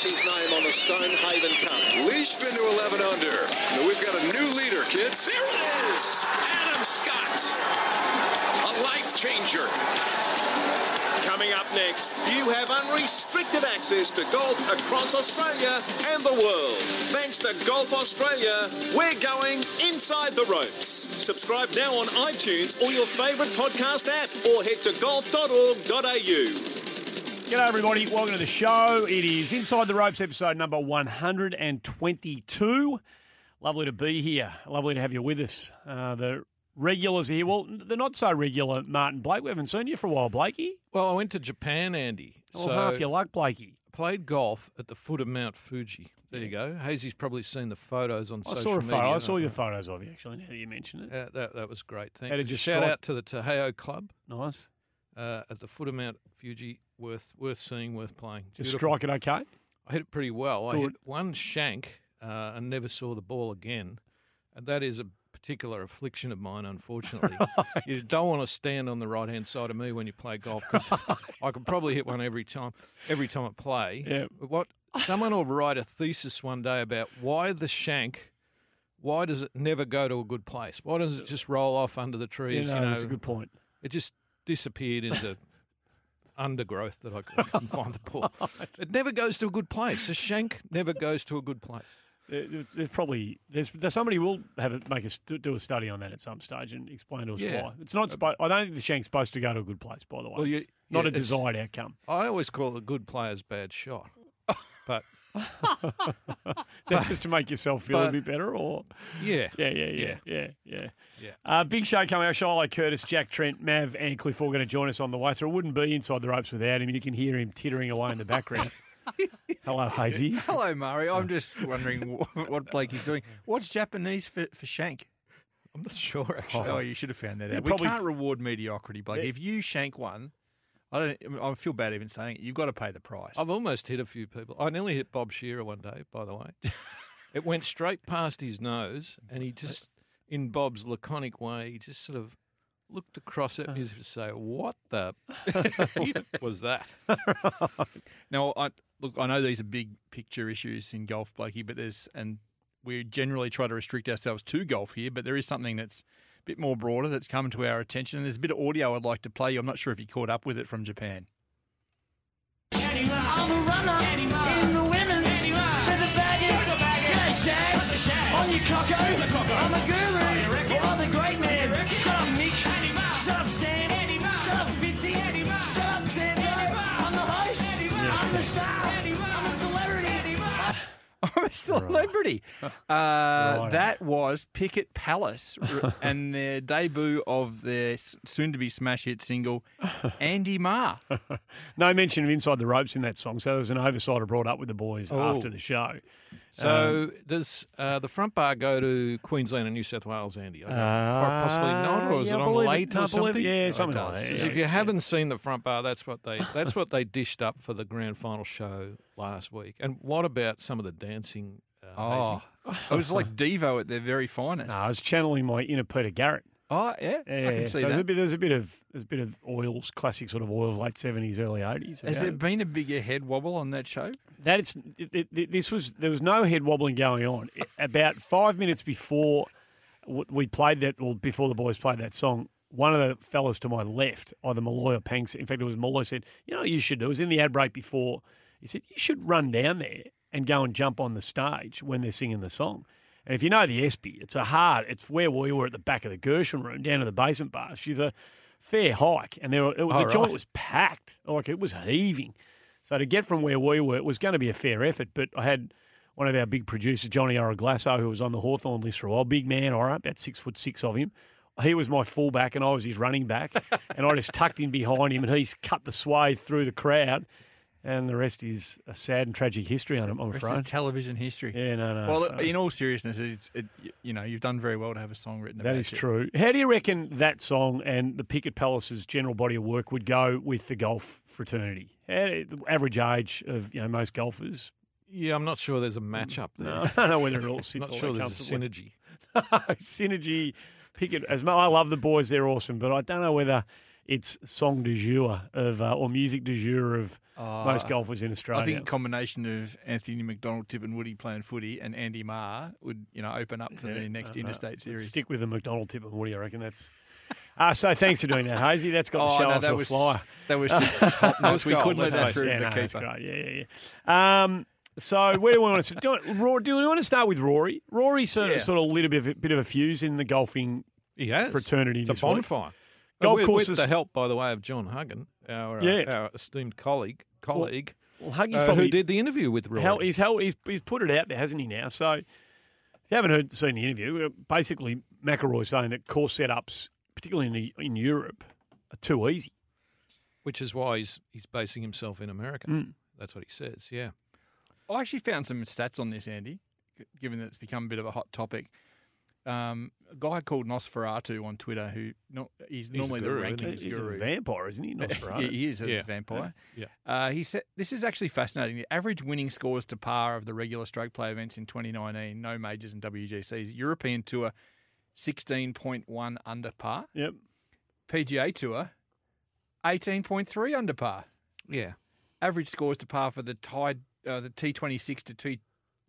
Gets his name on the Stonehaven Cup. Leishman to 11 under. Now we've got a new leader, kids. Here it is! Adam Scott. A life changer. Coming up next, you have unrestricted access to golf across Australia and the world. Thanks to Golf Australia, we're going inside the ropes. Subscribe now on iTunes or your favourite podcast app or head to golf.org.au. G'day, everybody. Welcome to the show. It is Inside the Ropes, episode number 122. Lovely to be here. Lovely to have you with us. Uh, the regulars are here. Well, they're not so regular, Martin Blake. We haven't seen you for a while, Blakey. Well, I went to Japan, Andy. Well, so half your luck, Blakey. played golf at the foot of Mount Fuji. There you go. Hazy's probably seen the photos on I social saw a media. photo. I saw your photos of you, actually, now that you mention it. Uh, that, that was great. Thank How you. did you Shout strike- out to the Taheo Club Nice. uh, at the foot of Mount Fuji. Worth worth seeing, worth playing. Just strike it okay? I hit it pretty well. I hit one shank uh, and never saw the ball again. And that is a particular affliction of mine, unfortunately. You don't want to stand on the right hand side of me when you play golf because I could probably hit one every time. Every time I play. Yeah. But what someone will write a thesis one day about why the shank. Why does it never go to a good place? Why does it just roll off under the Yeah, trees? no, you know, that's a good point. it just disappeared into undergrowth that I couldn't, couldn't find the ball. It never goes to a good place. A shank never goes to a good place. It's, there's probably there's, there's somebody will have it make us do- a study on that at some stage and explain to us Yeah. why. It's not. Uh, spo- I don't think the shank's supposed to go to a good place. By the way, Well, you- not yeah, a desired outcome. I always call a good player's bad shot. But Is that just to make yourself feel a bit better, or yeah, yeah, yeah, yeah, yeah, yeah. Yeah. Uh, big show coming up. Shiloh Curtis, Jack Trent, Mav, and Cliff all going to join us on the way through. It wouldn't be inside the ropes without him. You can hear him tittering away in the background. Hello, Hazy. Hello, Murray. I'm just wondering what, what Blakey's doing. What's Japanese for, for shank? I'm not sure actually. Oh, you should have found that Yeah, out. We can't t- reward mediocrity, Blake. Yeah. If you shank one, I don't. I, feel bad even saying it. You've got to pay the price. I've almost hit a few people. I nearly hit Bob Shearer one day, by the way. it went straight past his nose, and he just, in Bob's laconic way, he just sort of looked across at me as if to say, "What the was that?" Now, I look. I know these are big picture issues in golf, Blakey, but there's and we generally try to restrict ourselves to golf here, but there is something that's bit more broader that's come to our attention. And there's a bit of audio I'd like to play you. I'm not sure if you caught up with it from Japan. I'm a runner I'm a celebrity. Uh, That was Picket Palace and their debut of their soon-to-be smash hit single, Andy Maher. No mention of inside the ropes in that song, so there was an oversight I brought up with the boys Oh. after the show. So does uh, the front bar go to Queensland and New South Wales, Andy? I don't. Uh, Quite possibly not, or is yeah, it I on believe it- late no, or believe- something? yeah, Oh, something like does. that, 'Cause yeah. If you haven't seen the front bar, that's what they that's what they dished up for the grand final show last week. And what about some of the dancing? Uh, Oh, Hazy? it was like Devo at their very finest. No, I was channeling my inner Peter Garrett. Oh, yeah, Yeah, I can see so There's a that. bit, there's a bit of there's a bit of oils, classic sort of oils, late seventies, early eighties. Has there been a bigger head wobble on that show? That it, it, this was there was no head wobbling going on. About five minutes before we played that, or before the boys played that song, one of the fellas to my left, either Molloy or Panks, in fact it was Molloy, said, "You know what you should do?" It was in the ad break before. He said, "You should run down there and go and jump on the stage when they're singing the song." And if you know the Espy, it's a hard. It's where we were at the back of the Gershwin room, down to the basement bar. She's a fair hike, and there were, it, the Oh, joint was packed, like it was heaving. So to get from where we were, it was going to be a fair effort. But I had one of our big producers, Johnny Oraglasso, who was on the Hawthorn list for a while, big man, all right, about six foot six of him. He was my fullback, and I was his running back, and I just tucked in behind him, and he's cut the swathe through the crowd. and the rest is a sad and tragic history. I'm, I'm Rest is afraid. television history. Yeah, no, no. well, so- in all seriousness, it's, it, you know, you've done very well to have a song written about That is true. How do you reckon that song and the Picket Palace's general body of work would go with the golf fraternity? How, the average age of you know most golfers. Yeah, I'm not sure there's a match up there. No, I don't know whether it all sits. not all sure there's a comfortably. synergy. synergy. Picket. As much, I love the boys; they're awesome. But I don't know whether it's song du jour of uh, or music du jour of most Uh, golfers in Australia. I think a combination of Anthony McDonald-Tipungwuti playing footy and Andy Maher would, you know, open up for Yeah, the next uh, uh, interstate let's series. Stick with the McDonald-Tipungwuti. I reckon that's. Uh, so thanks for doing that, Hazy. That's got the Oh, show no, off that was- flyer. that was just top notch. We gold, couldn't let that through yeah, to the no, that's keeper. great. Yeah, yeah, yeah. Um, so where do we want to do? you- Ro- Do we want to start with Rory? Rory sort of, Yeah. sort of lit a bit of, a bit of a fuse in the golfing He has. fraternity It's a this week. bonfire. Golf with, courses- With the help, by the way, of John Huggan, our, uh, our esteemed colleague, colleague Well, Huggy's uh, probably who did the interview with Rory. hell, he's, hell, he's he's put it out there, hasn't he? Now, so if you haven't heard seen the interview, uh, basically McIlroy saying that course setups, particularly in the, in Europe, are too easy. which is why he's he's basing himself in America. Mm. That's what he says. Yeah. I actually found some stats on this, Andy, given that it's become a bit of a hot topic. Um, a guy called Nosferatu on Twitter, who not, he's, a normally the guru, isn't he? rankings He's guru. a vampire, isn't he? Nosferatu. Yeah, he is a Yeah. vampire. Yeah. Uh, he said this is actually fascinating. The average winning scores to par of the regular stroke play events in 2019, no majors and WGCs. European Tour, 16.1 under par. Yep. PGA Tour, 18.3 under par. Yeah. Average scores to par for the Tide, uh, the T26 to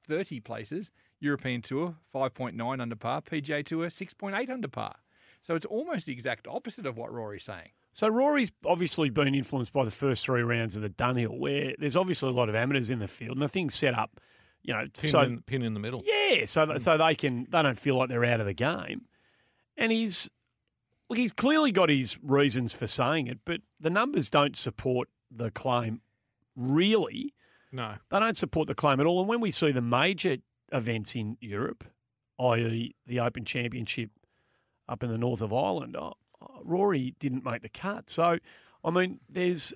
T30 places. European Tour, 5.9 under par. PGA Tour, 6.8 under par. So it's almost the exact opposite of what Rory's saying. So Rory's obviously been influenced by the first three rounds of the Dunhill, where there's obviously a lot of amateurs in the field, and the thing's set up, you know, Pin, so in, pin in the middle. yeah, so that, so they can they don't feel like they're out of the game, and he's look, he's clearly got his reasons for saying it, but the numbers don't support the claim. Really, No. they don't support the claim at all. And when we see the major events in Europe, i.e., the Open Championship up in the north of Ireland, uh, Rory didn't make the cut. So, I mean, there's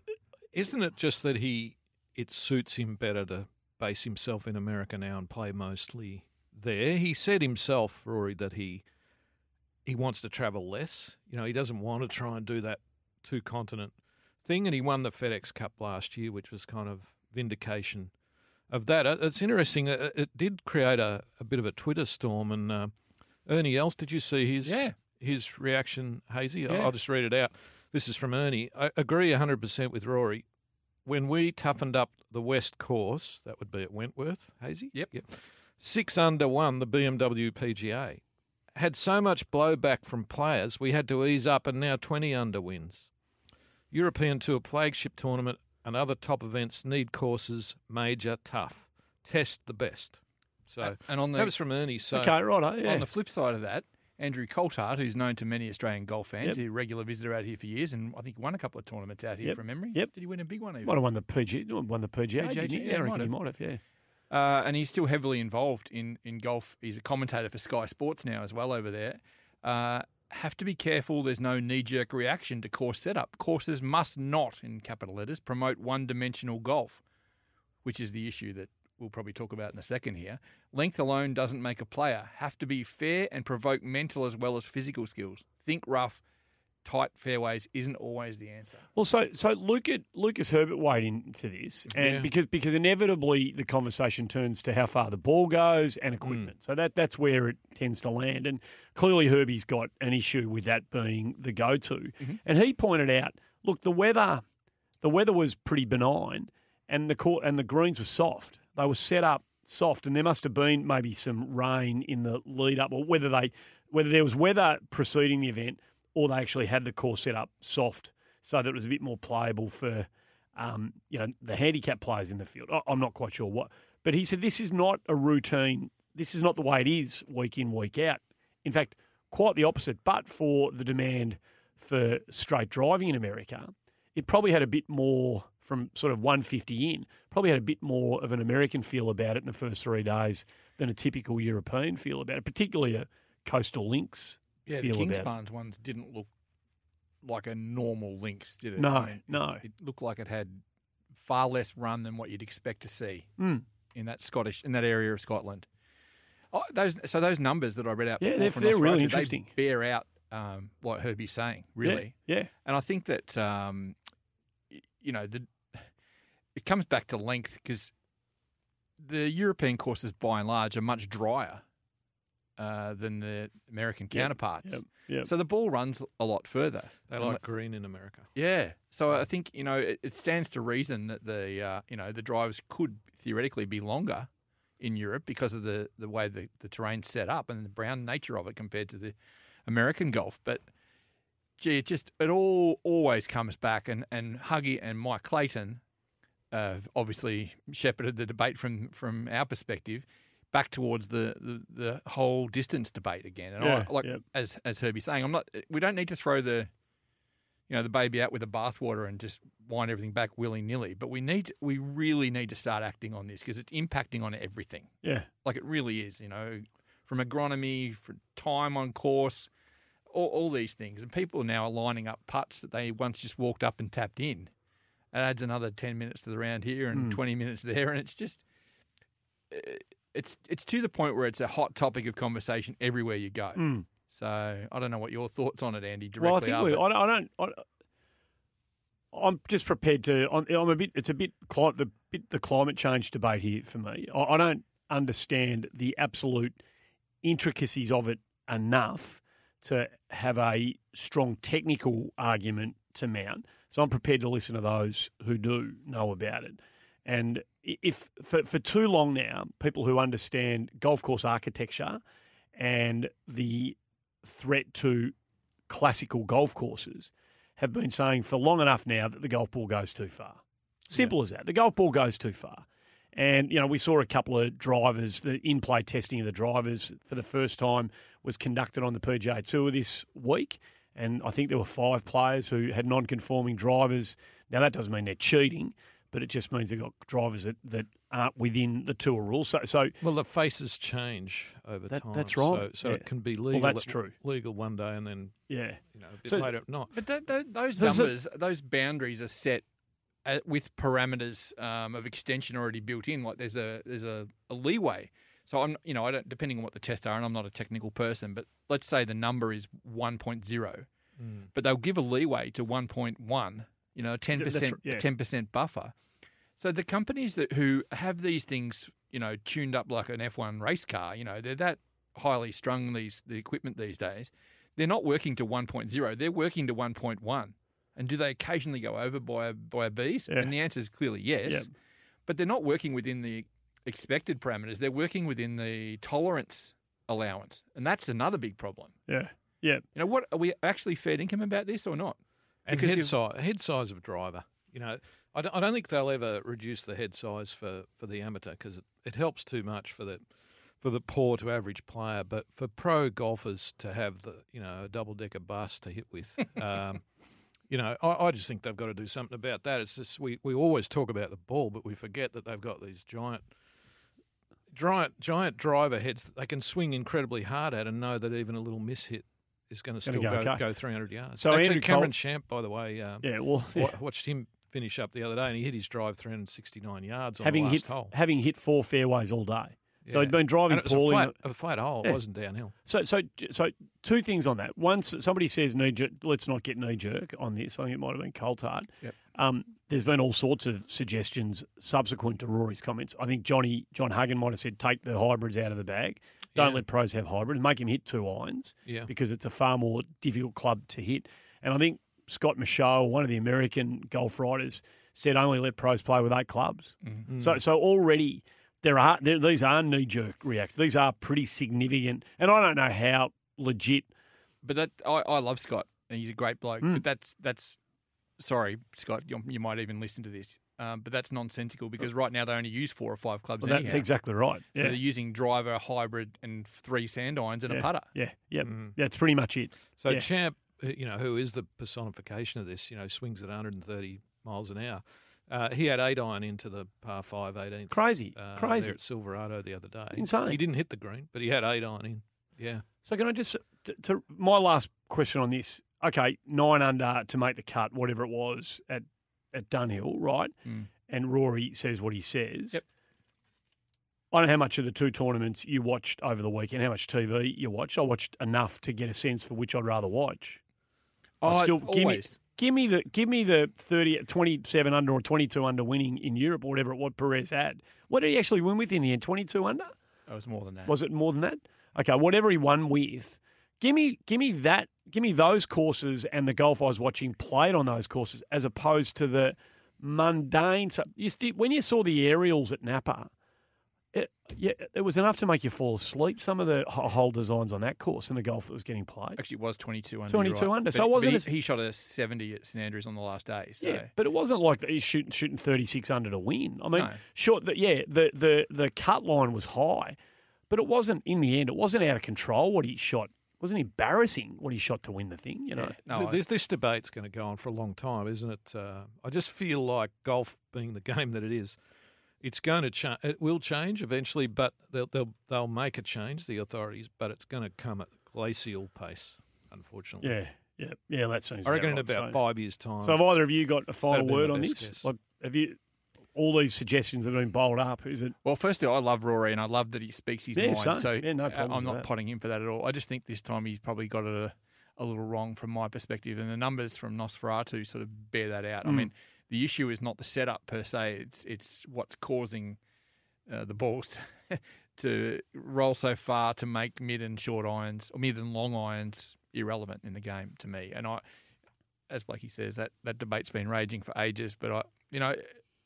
Isn't it just that he it suits him better to base himself in America now and play mostly there? He said himself, Rory, that he he wants to travel less. You know, he doesn't want to try and do that two continent thing. And he won the FedEx Cup last year, which was kind of vindication of that. Uh, It's interesting. It, it did create a, a bit of a Twitter storm. And uh, Ernie Els, did you see his Yeah. his reaction, Hazy? I'll- Yeah. I'll just read it out. This is from Ernie. I agree 100% with Rory. When we toughened up the West course, that would be at Wentworth, Hazy? Yep. Yep. Six under one, the BMW PGA. Had so much blowback from players, we had to ease up, and now 20 under wins. European Tour flagship tournament and other top events need courses major tough. Test the best. So and on the that was from Ernie. So okay, right? Yeah. On the flip side of that, Andrew Coltart, who's known to many Australian golf fans, Yep. he's a regular visitor out here for years, and I think won a couple of tournaments out here Yep. from memory. Yep. Did he win a big one even? might have won the PGA, won the PGA, PGA, didn't he? yeah, I reckon he might have. Yeah. Uh, and he's still heavily involved in, in golf. He's a commentator for Sky Sports now as well over there. Uh, have to be careful there's no knee jerk reaction to course setup. Courses must not, in capital letters, promote one dimensional golf, which is the issue that we'll probably talk about in a second here. Length alone doesn't make a player. Have to be fair and provoke mental as well as physical skills. Think rough, tight fairways isn't always the answer. Well, so so look at Lucas Herbert weighed into this, and Yeah. because because inevitably the conversation turns to how far the ball goes and mm. equipment. So that that's where it tends to land, and clearly Herbie's got an issue with that being the go-to. Mm-hmm. And he pointed out, look, the weather, the weather was pretty benign, and the court and the greens were soft. They were set up soft, and there must have been maybe some rain in the lead up, or whether they whether there was weather preceding the event, or they actually had the course set up soft so that it was a bit more playable for um, you know the handicap players in the field. I'm not quite sure what, but he said this is not a routine. This is not the way it is week in week out. In fact, quite the opposite. But for the demand for straight driving in America, it probably had a bit more from sort of 150 in. Probably had a bit more of an American feel about it in the first three days than a typical European feel about it, particularly a coastal links. Yeah, the feel about it. Kingsbarns ones didn't look like a normal links, did it? No, I mean, no. It, looked like it had far less run than what you'd expect to see Mm. in that Scottish in that area of Scotland. Oh, those so those numbers that I read out Yeah, before they're- from they're really interesting. They bear out um, what Herbie's saying, really. Yeah, yeah. And I think that um, you know the it comes back to length because the European courses, by and large, are much drier uh, than the American counterparts. yep, yep. So the ball runs a lot further. They like green in America. yeah. So I think you know it, it stands to reason that the uh, you know the drives could theoretically be longer in Europe because of the the way the the terrain's set up and the brown nature of it compared to the American golf. But gee, it just it all always comes back and and Huggy and Mike Clayton uh, obviously shepherded the debate from from our perspective. Back towards the, the, the whole distance debate again, and Yeah, I, like yep. as as Herbie's saying, I'm not. We don't need to throw the you know, the baby out with the bathwater and just wind everything back willy nilly. But we need, to, we really need to start acting on this because it's impacting on everything. Yeah. Like it really is, you know, from agronomy, from time on course, all, all these things. And people now are lining up putts that they once just walked up and tapped in. It adds another 10 minutes to the round here and Mm. 20 minutes there. And it's just, uh, it's, it's to the point where it's a hot topic of conversation everywhere you go. Mm. So I don't know what your thoughts on it, Andy, directly Well, I think are, we. I don't. I don't I, I'm just prepared to. I'm, I'm a bit. It's a bit the bit the climate change debate here for me. I, I don't understand the absolute intricacies of it enough to have a strong technical argument to mount. So I'm prepared to listen to those who do know about it. And if for, for too long now, people who understand golf course architecture and the threat to classical golf courses have been saying for long enough now that the golf ball goes too far. Simple as that. The golf ball goes too far. And, you know, we saw a couple of drivers, the in play testing of the drivers for the first time was conducted on the PGA Tour this week. And I think there were five players who had non conforming drivers. Now, that doesn't mean they're cheating, but it just means they've got drivers that, that aren't within the tour rules. So, so Well, the faces change over That- time. that's right. So, so Yeah. it can be Well, legal. that's true. Legal one day, and then Yeah. you know, a bit So- later not. But th- th- those There's a- numbers, those boundaries are set uh, with parameters um, of extension already built in. Like there's a there's a, a leeway. So I'm you know I don't depending on what the tests are, and I'm not a technical person, but let's say the number is 1.0, mm. but they'll give a leeway to 1.1. You know, a 10 that's percent r- yeah. 10 percent buffer. So the companies that who have these things, you know, tuned up like an F1 race car, you know, they're that highly strung these the equipment these days. They're not working to 1.0. They're working to 1.1. And do they occasionally go over by a, by a bees? Yeah. And the answer is clearly yes. Yeah. But they're not working within the expected parameters. They're working within the tolerance allowance, and that's another big problem. Yeah, yeah. You know what? Are we actually fair income about this or not? And Because head size, head size of driver. You know, I don't, I don't think they'll ever reduce the head size for, for the amateur because it, it helps too much for the for the poor to average player. But for pro golfers to have the you know a double decker bus to hit with, um, you know, I, I just think they've got to do something about that. It's just we, we always talk about the ball, but we forget that they've got these giant. Giant, giant driver heads that they can swing incredibly hard at and know that even a little miss hit is going to still go go, okay. go 300 yards. So Actually, Andrew Cameron Cole- Champ, by the way, um, Yeah, well, yeah. watched him finish up the other day, and he hit his drive 369 yards on having the last hit hole. having hit four fairways all day. So Yeah. he'd been driving And it was a poorly. flat, a flat hole. Yeah. It wasn't downhill. So, so, so, two things on that. One, s- somebody says knee jerk. Let's not get knee jerk on this. I think it might have been Coltart. Yep. Um, there's been all sorts of suggestions subsequent to Rory's comments. I think Johnny John Huggan might have said take the hybrids out of the bag. Don't Yeah. let pros have hybrids. Make him hit two irons. Yeah. Because it's a far more difficult club to hit. And I think Scott Michaux, one of the American golf writers, said only let pros play with eight clubs. Mm. So, so already there are there, these are knee jerk react. These are pretty significant, and I don't know how legit. But that I, I love Scott, and he's a great bloke. Mm. But that's that's sorry, Scott. You, you might even listen to this, um, but that's nonsensical because right now they only use four or five clubs Well, that- anyhow. exactly right. So Yeah. they're using driver, hybrid, and three sand irons and yeah. a putter. Yeah, yeah, Mm. that's pretty much it. So Yeah. Champ, uh, you know, who is the personification of this, you know, swings at 130 miles an hour. Uh, he had eight iron into the par five 18th. Crazy, uh, crazy. There at Silverado the other day. Insane. He didn't hit the green, but he had eight iron in. Yeah. So can I just to, to my last question on this? Okay, nine under to make the cut, whatever it was at at Dunhill, right? Mm. and Rory says what he says. Yep. I don't know how much of the two tournaments you watched over the weekend, how much TV you watched. I watched enough to get a sense for which I'd rather watch. I Oh, still give me, give me the give me the 30, 27 under or twenty two under winning in Europe or whatever it what Perez had. What did he actually win with in the end? Twenty two under? It was more than that. Was it more than that? Okay, whatever he won with. Give me give me that give me those courses and the golf I was watching played on those courses as opposed to the mundane stuff. You sti- when you saw the aerials at Napa, it, yeah, it was enough to make you fall asleep. Some of the ho- hole designs on that course and the golf that was getting played. Actually, it was 22 under. 22 right. under, But- so it wasn't he, as- he shot a 70 at St Andrews on the last day. So. Yeah, but it wasn't like he's shooting shooting thirty six under to win. I mean, No. sure, the, yeah, the, the the cut line was high, but it wasn't in the end. It wasn't out of control what he shot. It wasn't embarrassing what he shot to win the thing. You know, No, Th- I- this, this debate's going to go on for a long time, isn't it? Uh, I just feel like golf, being the game that it is, it's going to change. It will change eventually, but they'll, they'll they'll make a change, the authorities. But it's going to come at glacial pace, unfortunately. yeah, yeah, yeah. That seems. I reckon in about So- five years' time. So, have either of you got a final word on this? guess. Like, have you? All these suggestions have been bowled up. Is it? Well, firstly, I love Rory and I love that he speaks his Yeah, mind. same. So Yeah, no uh, I'm not potting him for that at all. I just think this time he's probably got it a, a little wrong from my perspective. And the numbers from Nosferatu sort of bear that out. I Mm. mean, the issue is not the setup per se, it's, it's what's causing uh, the balls to, to roll so far to make mid and short irons, or mid and long irons, irrelevant in the game to me. And I, as Blakey says, that, that debate's been raging for ages. But I, you know,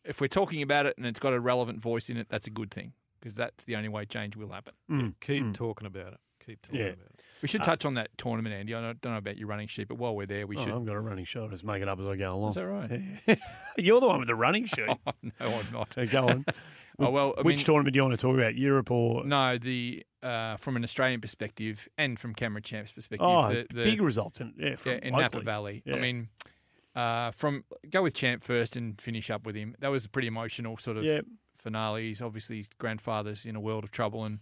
if we're talking about it and it's got a relevant voice in it, that's a good thing because that's the only way change will happen. Mm, Keep mm. talking about it. Keep talking Yeah. about it. We should Uh, touch on that tournament, Andy. I don't, don't know about your running sheet, but while we're there, we Oh, should. I've got a running shoe. I'll just make it up as I go along. Is that right? You're the one with the running shoe. Oh, no, I'm not. So go on. Oh, well, I Which mean- tournament do you want to talk about? Europe or? No, the uh, from an Australian perspective and from Cameron Champ's perspective, Oh, the, the, big results in yeah, from yeah, in Napa. Valley. Yeah. I mean, uh, from go with Champ first and finish up with him. That was a pretty emotional sort of Yeah. finale. He's obviously his grandfather's in a world of trouble and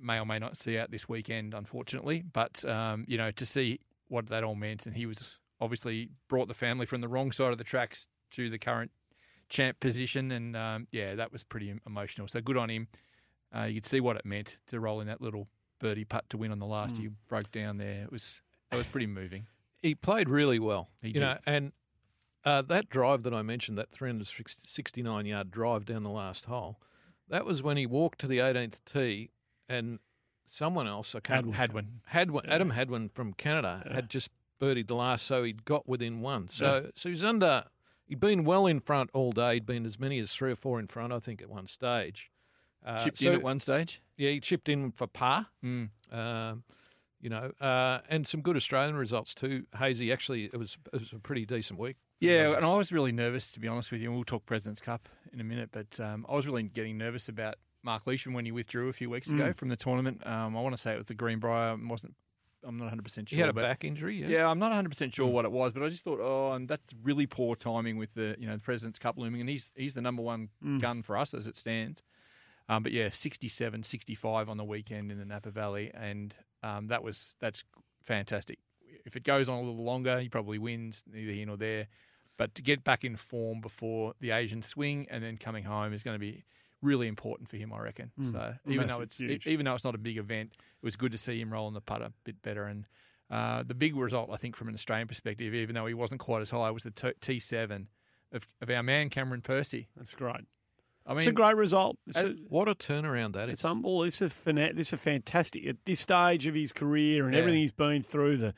may or may not see out this weekend, unfortunately. But um, you know, to see what that all meant, and he was obviously brought the family from the wrong side of the tracks to the current champ position, and um, yeah, that was pretty emotional. So good on him. Uh, you could see what it meant to roll in that little birdie putt to win on the last. Mm. He broke down there. It was that was pretty moving. He played really well. He you did. know, and uh, that drive that I mentioned, that 369 yard drive down the last hole, that was when he walked to the 18th tee, and someone else, I can't Hadwin. Hadwin, Adam Hadwin from Canada had just birdied the last, so he'd got within one. So, so he's under. He'd been well in front all day. He'd been as many as three or four in front, I think, at one stage. Uh, Chipped so- in at one stage. Yeah, he chipped in for par. Mm. Um, you know, uh, and some good Australian results too. Hazy, actually, it was it was a pretty decent week. Yeah, and I was really nervous to be honest with you. and We'll talk President's Cup in a minute, but um, I was really getting nervous about Mark Leishman when he withdrew a few weeks ago Mm. from the tournament. Um, I want to say it was the Greenbrier. I wasn't. I'm not 100 percent sure. he had a back injury. Yeah, Yeah, I'm not 100 percent Mm. sure what it was, but I just thought, oh, and that's really poor timing with the you know the President's Cup looming, and he's he's the number one Mm. gun for us as it stands. Um, but yeah, 67, 65 on the weekend in the Napa Valley, and um, that was that's fantastic. If it goes on a little longer, he probably wins, neither here nor there. But to get back in form before the Asian swing and then coming home is going to be really important for him, I reckon. Mm. So even though it's huge. even though it's not a big event, it was good to see him roll rolling the putter a bit better. And uh, the big result, I think, from an Australian perspective, even though he wasn't quite as high, was the T seven of, of our man Cameron Percy. That's great. I mean, it's a great result. A, what a turnaround that is. it's humble. It's a fana- this is a fantastic at this stage of his career and Yeah. everything he's been through. The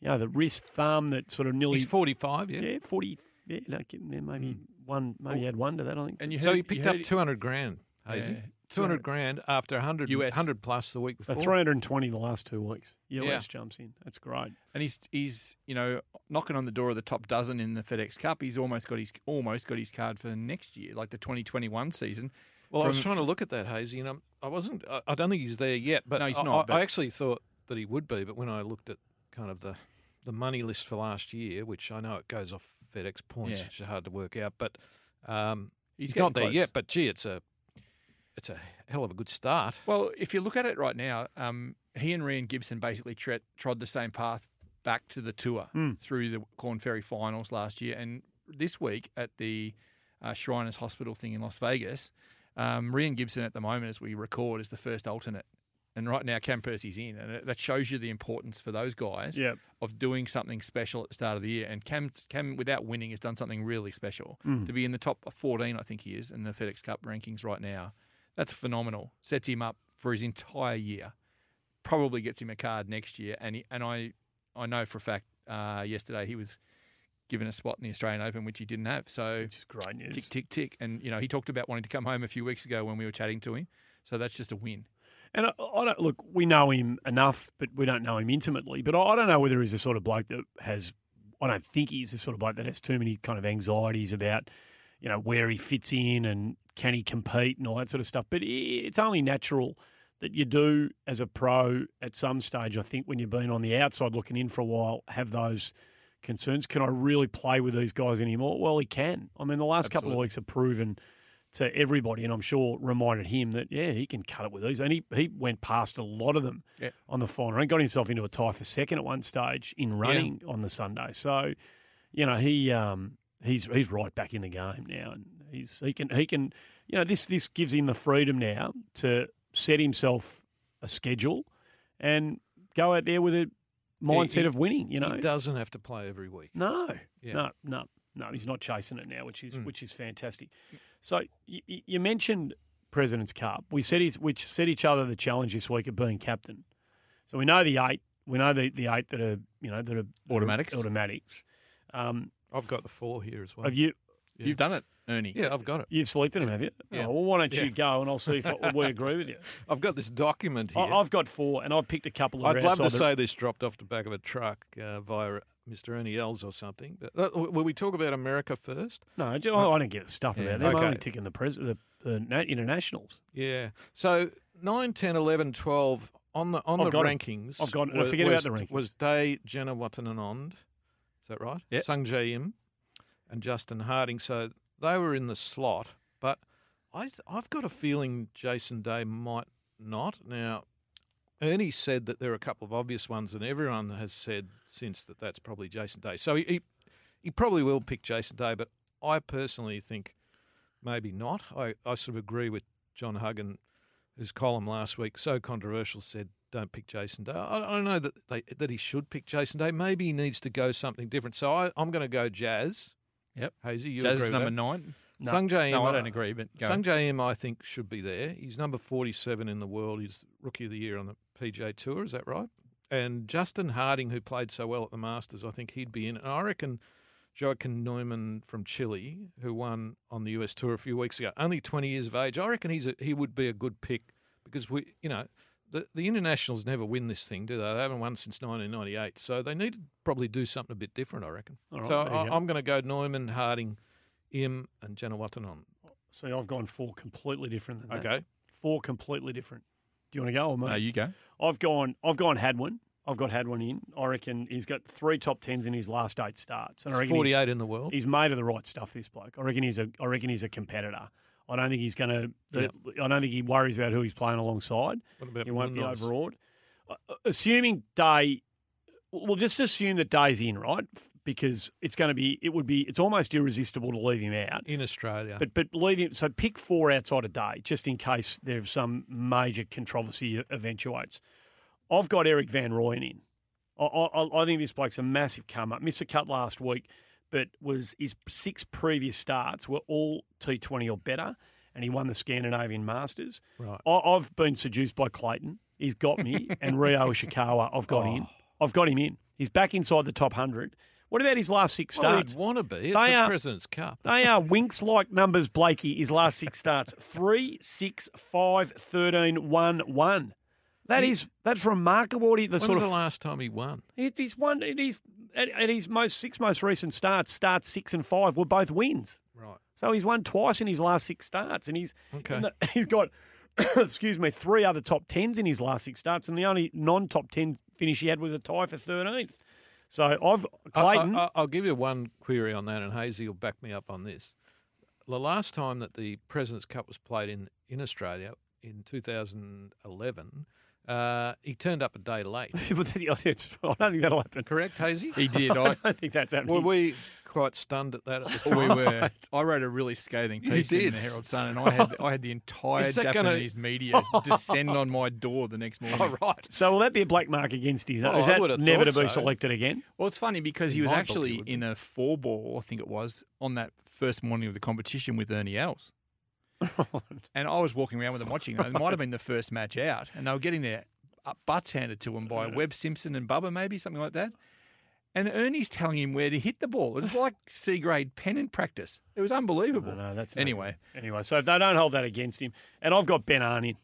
you know the wrist thumb that sort of nearly He's 45, yeah. yeah forty yeah, no, kidding, yeah maybe hmm. one maybe had one to that I think. and you so heard, he picked you up 200 grand, Hazy. Yeah. 200 grand after 100, US. 100 plus the week So before. three hundred and twenty the last two weeks. US Yeah. jumps in. That's great. and he's he's you know knocking on the door of the top dozen in the FedEx Cup. He's almost got his almost got his card for next year, like the 2021 season. Well, I was trying to look at that, Hazy, and I'm, I wasn't. I, I don't think he's there yet. But No, he's I, not, I, but- I actually thought that he would be. But when I looked at kind of the the money list for last year, which I know it goes off FedEx points, Yeah. which are hard to work out, but um, He's he's, not there close. yet. But gee, it's a it's a hell of a good start. Well, if you look at it right now, um, he and Rhein Gibson basically tre- trod the same path back to the tour Mm. through the Corn Ferry finals last year, and this week at the uh, Shriners Hospital thing in Las Vegas. Um, Rhein Gibson at the moment, as we record, is the first alternate. And right now, Cam Percy's in, and that shows you the importance for those guys Yep. of doing something special at the start of the year. And Cam, Cam without winning, has done something really special. Mm. To be in the top 14, I think he is, in the FedEx Cup rankings right now. That's phenomenal. Sets him up for his entire year. Probably gets him a card next year. And he, and I, I know for a fact uh, yesterday he was given a spot in the Australian Open, which he didn't have. So Which is great news. tick, tick, tick. And, you know, he talked about wanting to come home a few weeks ago when we were chatting to him. So that's just a win. And I, I don't look. We know him enough, but we don't know him intimately. But I, I don't know whether he's the sort of bloke that has. I don't think he's the sort of bloke that has too many kind of anxieties about, you know, where he fits in and can he compete and all that sort of stuff. But it's only natural that you do as a pro at some stage. I think when you've been on the outside looking in for a while, have those concerns. Can I really play with these guys anymore? Well, he can. I mean, the last couple of weeks have proven to everybody, and I'm sure reminded him that yeah, he can cut it with these. And he, he went past a lot of them Yeah. on the final and got himself into a tie for second at one stage in running on the Sunday. So, you know, he um, he's he's right back in the game now, and he's he can he can you know this this gives him the freedom now to set himself a schedule and go out there with a mindset he- of winning. You know, he doesn't have to play every week. no, Yeah. no, no, no. He's not chasing it now, which is Mm. which is fantastic. So you, you mentioned President's Cup. We said he's which set each other the challenge this week of being captain. So we know the eight. We know the, the eight that are you know that are that are Automatics. Automatics. Um, I've got the four here as well. have you Yeah. You've done it, Ernie. Yeah, I've got it. you've selected them? Have you? Yeah. Oh, well, why don't Yeah. you go and I'll see if I, we agree with you. I've got this document here. I, I've got four, and I've picked a couple. That I'd love to the- say this dropped off the back of a truck uh, via Mr. Ernie Els or something. But uh, will we talk about America first? No, ju- I don't get a stuff Yeah, about them. I'm okay. only ticking the, pres- the, the internationals. Yeah. So 9, 10, 11, 12 on the on I've the got 'em. rankings. I've got 'em. was- Forget about was- the rankings. Was Day Janewattananond. Is that right? Yep. Sung Jae Im and Justin Harding. So they were in the slot, but I, I've got a feeling Jason Day might not. Now, Ernie said that there are a couple of obvious ones, and everyone has said since that that's probably Jason Day. So he he, he probably will pick Jason Day, but I personally think maybe not. I, I sort of agree with John Huggan, whose column last week so controversial said don't pick Jason Day. I, don't know that they, that he should pick Jason Day. Maybe he needs to go something different. So I, I'm going to go Jazz. Yep. Hazy, you Jazz agree is number that? nine. No. Sung Jae No, I don't agree, but go. Sung Jae I think, should be there. He's number 47 in the world. He's Rookie of the Year on the PGA Tour. Is that right? And Justin Harding, who played so well at the Masters, I think he'd be in. And I reckon Joaquin Niemann from Chile, who won on the US Tour a few weeks ago, only 20 years of age. I reckon he's a, he would be a good pick because we, you know, the, the internationals never win this thing, do they? They haven't won since 1998. So they need to probably do something a bit different, I reckon. All right, so there you I, go. I'm going to go Niemann, Harding, Im, and Jenna Watanon. See, I've gone four completely different than that. Okay. Four completely different. Do you want to go or me? No, you go. I've gone. I've gone Hadwin. I've got Hadwin in. I reckon he's got three top tens in his last eight starts, and I reckon he's- 48 in the world. He's made of the right stuff. This bloke. I reckon he's a. I reckon he's a competitor. I don't think he's going to. I don't think he worries about who he's playing alongside. What about He won't be overawed. Uh, Assuming Day, we'll just assume that Day's in, right? Because it's going to be. It would be. It's almost irresistible to leave him out. in Australia. But but leave him. So pick four outside a day, just in case there's some major controversy eventuates. I've got Erik Van Rooyen in. I, I, I think this bloke's a massive come up. Missed a cut last week, but was his six previous starts were all T20 or better, and he won the Scandinavian Masters. Right. I, I've been seduced by Clayton. He's got me, and Ryo Ishikawa. I've got in. Oh. I've got him in. He's back inside the top hundred. What about his last six well, starts? he'd want to be. It's They are- President's Cup. They are winks like numbers, Blakey, his last six starts. Three, six, five, 13, 1, 1. That He- is that's remarkable. He, the When sort was of the last time he won? he- he's won he's at, at his most six most recent starts, starts six and five were both wins. Right. So he's won twice in his last six starts, and he's Okay. and the- he's got excuse me three other top tens in his last six starts, and the only non top ten finish he had was a tie for thirteenth. So I've Clayton. I, I, will give you one query on that, and Hazy will back me up on this. The last time that the President's Cup was played in, in Australia in 2011, uh, he turned up a day late. I don't think that'll happen. Correct, Hazy? He did. I I, don't think that's happening. Were we quite stunned at that at the We time. were. I wrote a really scathing You piece in did? the Herald Sun, and I had I had the entire Is that gonna- Japanese media descend on my door the next morning. Oh, right. So will that be a black mark against his? Well, is I that would have never to thought be so. selected again? Well, it's funny because he In was my book, actually would be. in a four ball, I think it was, on that first morning of the competition with Ernie Els. and I was walking around with them watching. It might have been the first match out, and they were getting their uh, butts handed to them by Webb Simpson and Bubba, maybe something like that. And Ernie's telling him where to hit the ball. It was like C grade pen in practice. It was unbelievable. No, that's anyway. Anyway, so if they don't hold that against him, and I've got Ben An in.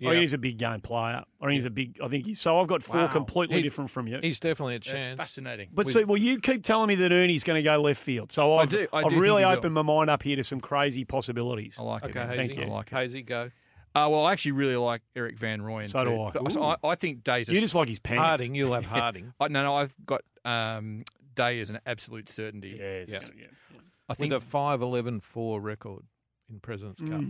I think he's a big game player. I think he's a big. I think he's. So I've got four Wow. completely He- different from you. He's definitely a That's chance. fascinating. But we- see, well, you keep telling me that Ernie's going to go left field. So I I've, do- I have do really think will. opened my mind up here to some crazy possibilities. I like it. Okay, man. Hazy. Thank you. I like it. Hazy, go. Uh, well, I actually really like Erik Van Rooyen. So do too. I. But- So I, I think Day's a You just like his pants. Harding, you'll have Harding. I, no, no, I've got um, Day as an absolute certainty. Yeah, Yeah. yeah. I think With a 5 11 4 record in President's Cup.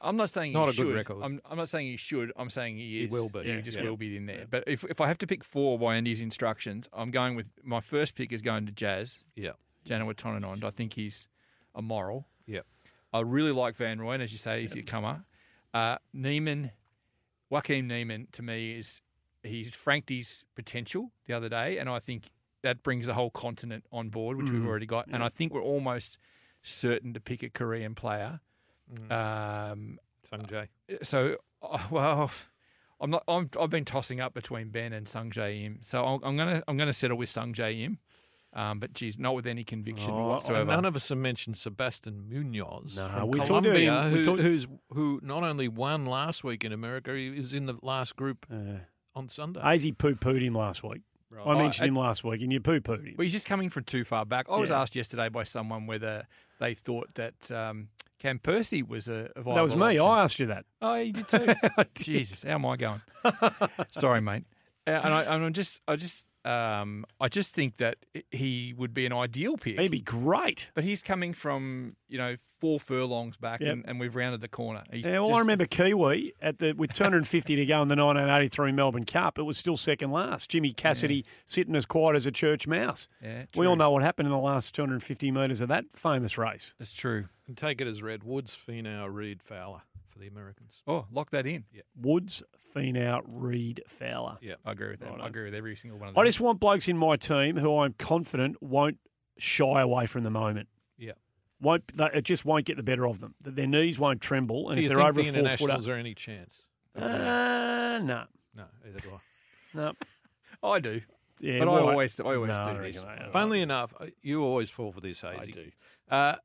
I'm not saying Not he a good should. record. I'm, I'm not saying he should. I'm saying he He is. will be. He Yeah, just yeah. will be in there. But if if I have to pick four by Andy's instructions, I'm going with my first pick is going to Jazz. Yeah. Janewattananond. I think he's a moral. Yeah. I really like Van Rooyen, as you say, he's a comer. Uh, Niemann, Joaquin Niemann, to me is he's franked his potential the other day, and I think that brings the whole continent on board, which we've Mm. already got. And I think we're almost certain to pick a Korean player. Mm. Um, Sung Jae. so, uh, well, I'm not. I'm, I've been tossing up between Ben and Sung Jae Im, so I'm, I'm gonna I'm gonna settle with Sung Jae Im. Um, but geez, not with any conviction Oh, whatsoever. None of us have mentioned Sebastian Munoz No, from we Colombia, about him- we who, talked- who's who not only won last week in America, he was in the last group Uh, on Sunday. Hazy poo pooed him last week. I Oh, mentioned I- him last week, and you poo pooed him. Well, he's just coming from too far back. I was Yeah. asked yesterday by someone whether they thought that um, Cam Percy was a, a That was me. option. I asked you that. Oh, you did too. Jesus, how am I going? Sorry, mate. Uh, and I, I'm just, I just, um, I just think that he would be an ideal pick. He'd be great. But he's coming from, you know, four furlongs back, Yep. and, and we've rounded the corner. He's Yeah, well, I remember Kiwi at the with 250 to go in the 1983 Melbourne Cup. It was still second last. Jimmy Cassidy sitting as quiet as a church mouse. Yeah, We all know what happened in the last 250 metres of that famous race. It's true. And take it as read. Woods, Finau, Reed, Fowler for the Americans. Oh, lock that in. Yeah. Woods, Finau, Reed, Fowler. Yeah. I agree with that. Righto. I agree with every single one of them. I just want blokes in my team who I'm confident won't shy away from the moment. Yeah. Won't they- it just won't get the better of them. That their knees won't tremble, and Do if you they're think over the a four internationals footer, are any chance? uh, no, No, either do I. no. I do. Yeah, But I well, always- I always no, do I this. reckon they- Funnily enough, uh, you always fall for this, Hazy. I do. Uh,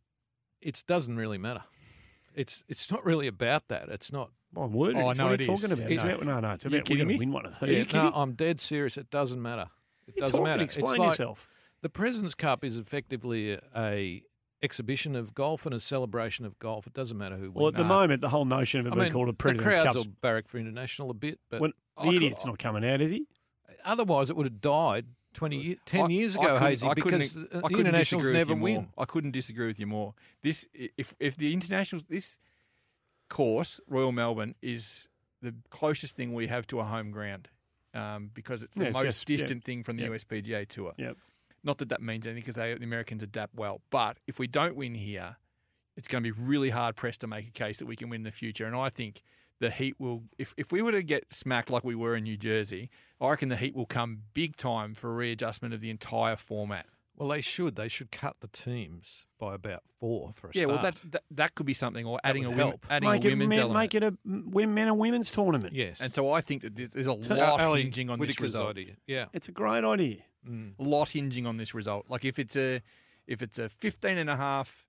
it doesn't really matter. It's it's not really about that. It's not. My word, Oh, it's no, what are it you talking is. about? It's No. about, no, no, it's about we're going to me? win one of Are these. you no. I'm dead serious. It doesn't matter. It You're doesn't talking, matter. Explain it's like yourself. the President's Cup is effectively a, a exhibition of golf and a celebration of golf. It doesn't matter who wins. Well, at the Nah. moment, the whole notion of it I being mean, called a the President's crowds Cup. will barrack for international a bit, but When, I the could- idiot's not coming out, is he? otherwise it would have died 20 10 I- years ago, couldn't- Hazy, I couldn't- because I the internationals disagree with never you win. more. I couldn't disagree with you more. This, if if the internationals, this course, Royal Melbourne, is the closest thing we have to a home ground, um, because it's the Yeah, it's most just- yeah. distant thing from the Yep. USPGA Tour. Yep. Not that that means anything, because the Americans adapt well. But if we don't win here, it's going to be really hard pressed to make a case that we can win in the future. And I think the Heat will, if, if we were to get smacked like we were in New Jersey, I reckon the Heat will come big time for a readjustment of the entire format. Well, they should. They should cut the teams by about four for a Yeah, start. well, that, that that could be something, or adding a would help. adding Make a women's men, element. make it a men and women's tournament. yes. and so I think that there's, there's a To- lot Ali hinging on Whittaker's this result. idea. Yeah. It's a great idea. Mm. A lot hinging on this result. Like if it's a if it's a 15 and a half,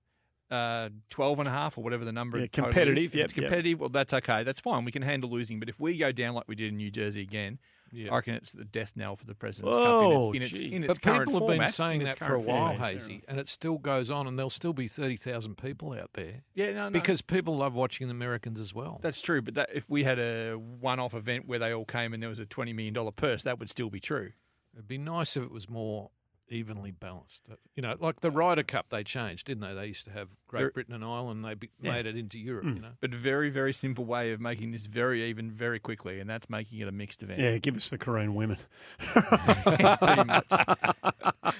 uh, 12 and a half, or whatever the number Yeah, total is, competitive, if yep, it's yep. competitive, well, that's okay. That's fine. We can handle losing. But if we go down like we did in New Jersey again, Yeah. I reckon it's the death knell for the President's Whoa, Cup in its, in its, in its But people have been saying that for a while, format. Hazy, and it still goes on, and there'll still be 30,000 people out there Yeah, no, no. because people love watching the Americans as well. That's true, but that, if we had a one-off event where they all came and there was a twenty million dollar purse, that would still be true. It'd be nice if it was more evenly balanced. Uh, You know, like the Ryder Cup, they changed, didn't they? They used to have Great Very- Britain and Ireland. They be, Yeah. made it into Europe. Mm. You know, But very, very simple way of making this very even very quickly, and that's making it a mixed event. Yeah, give us the Korean women. Pretty much.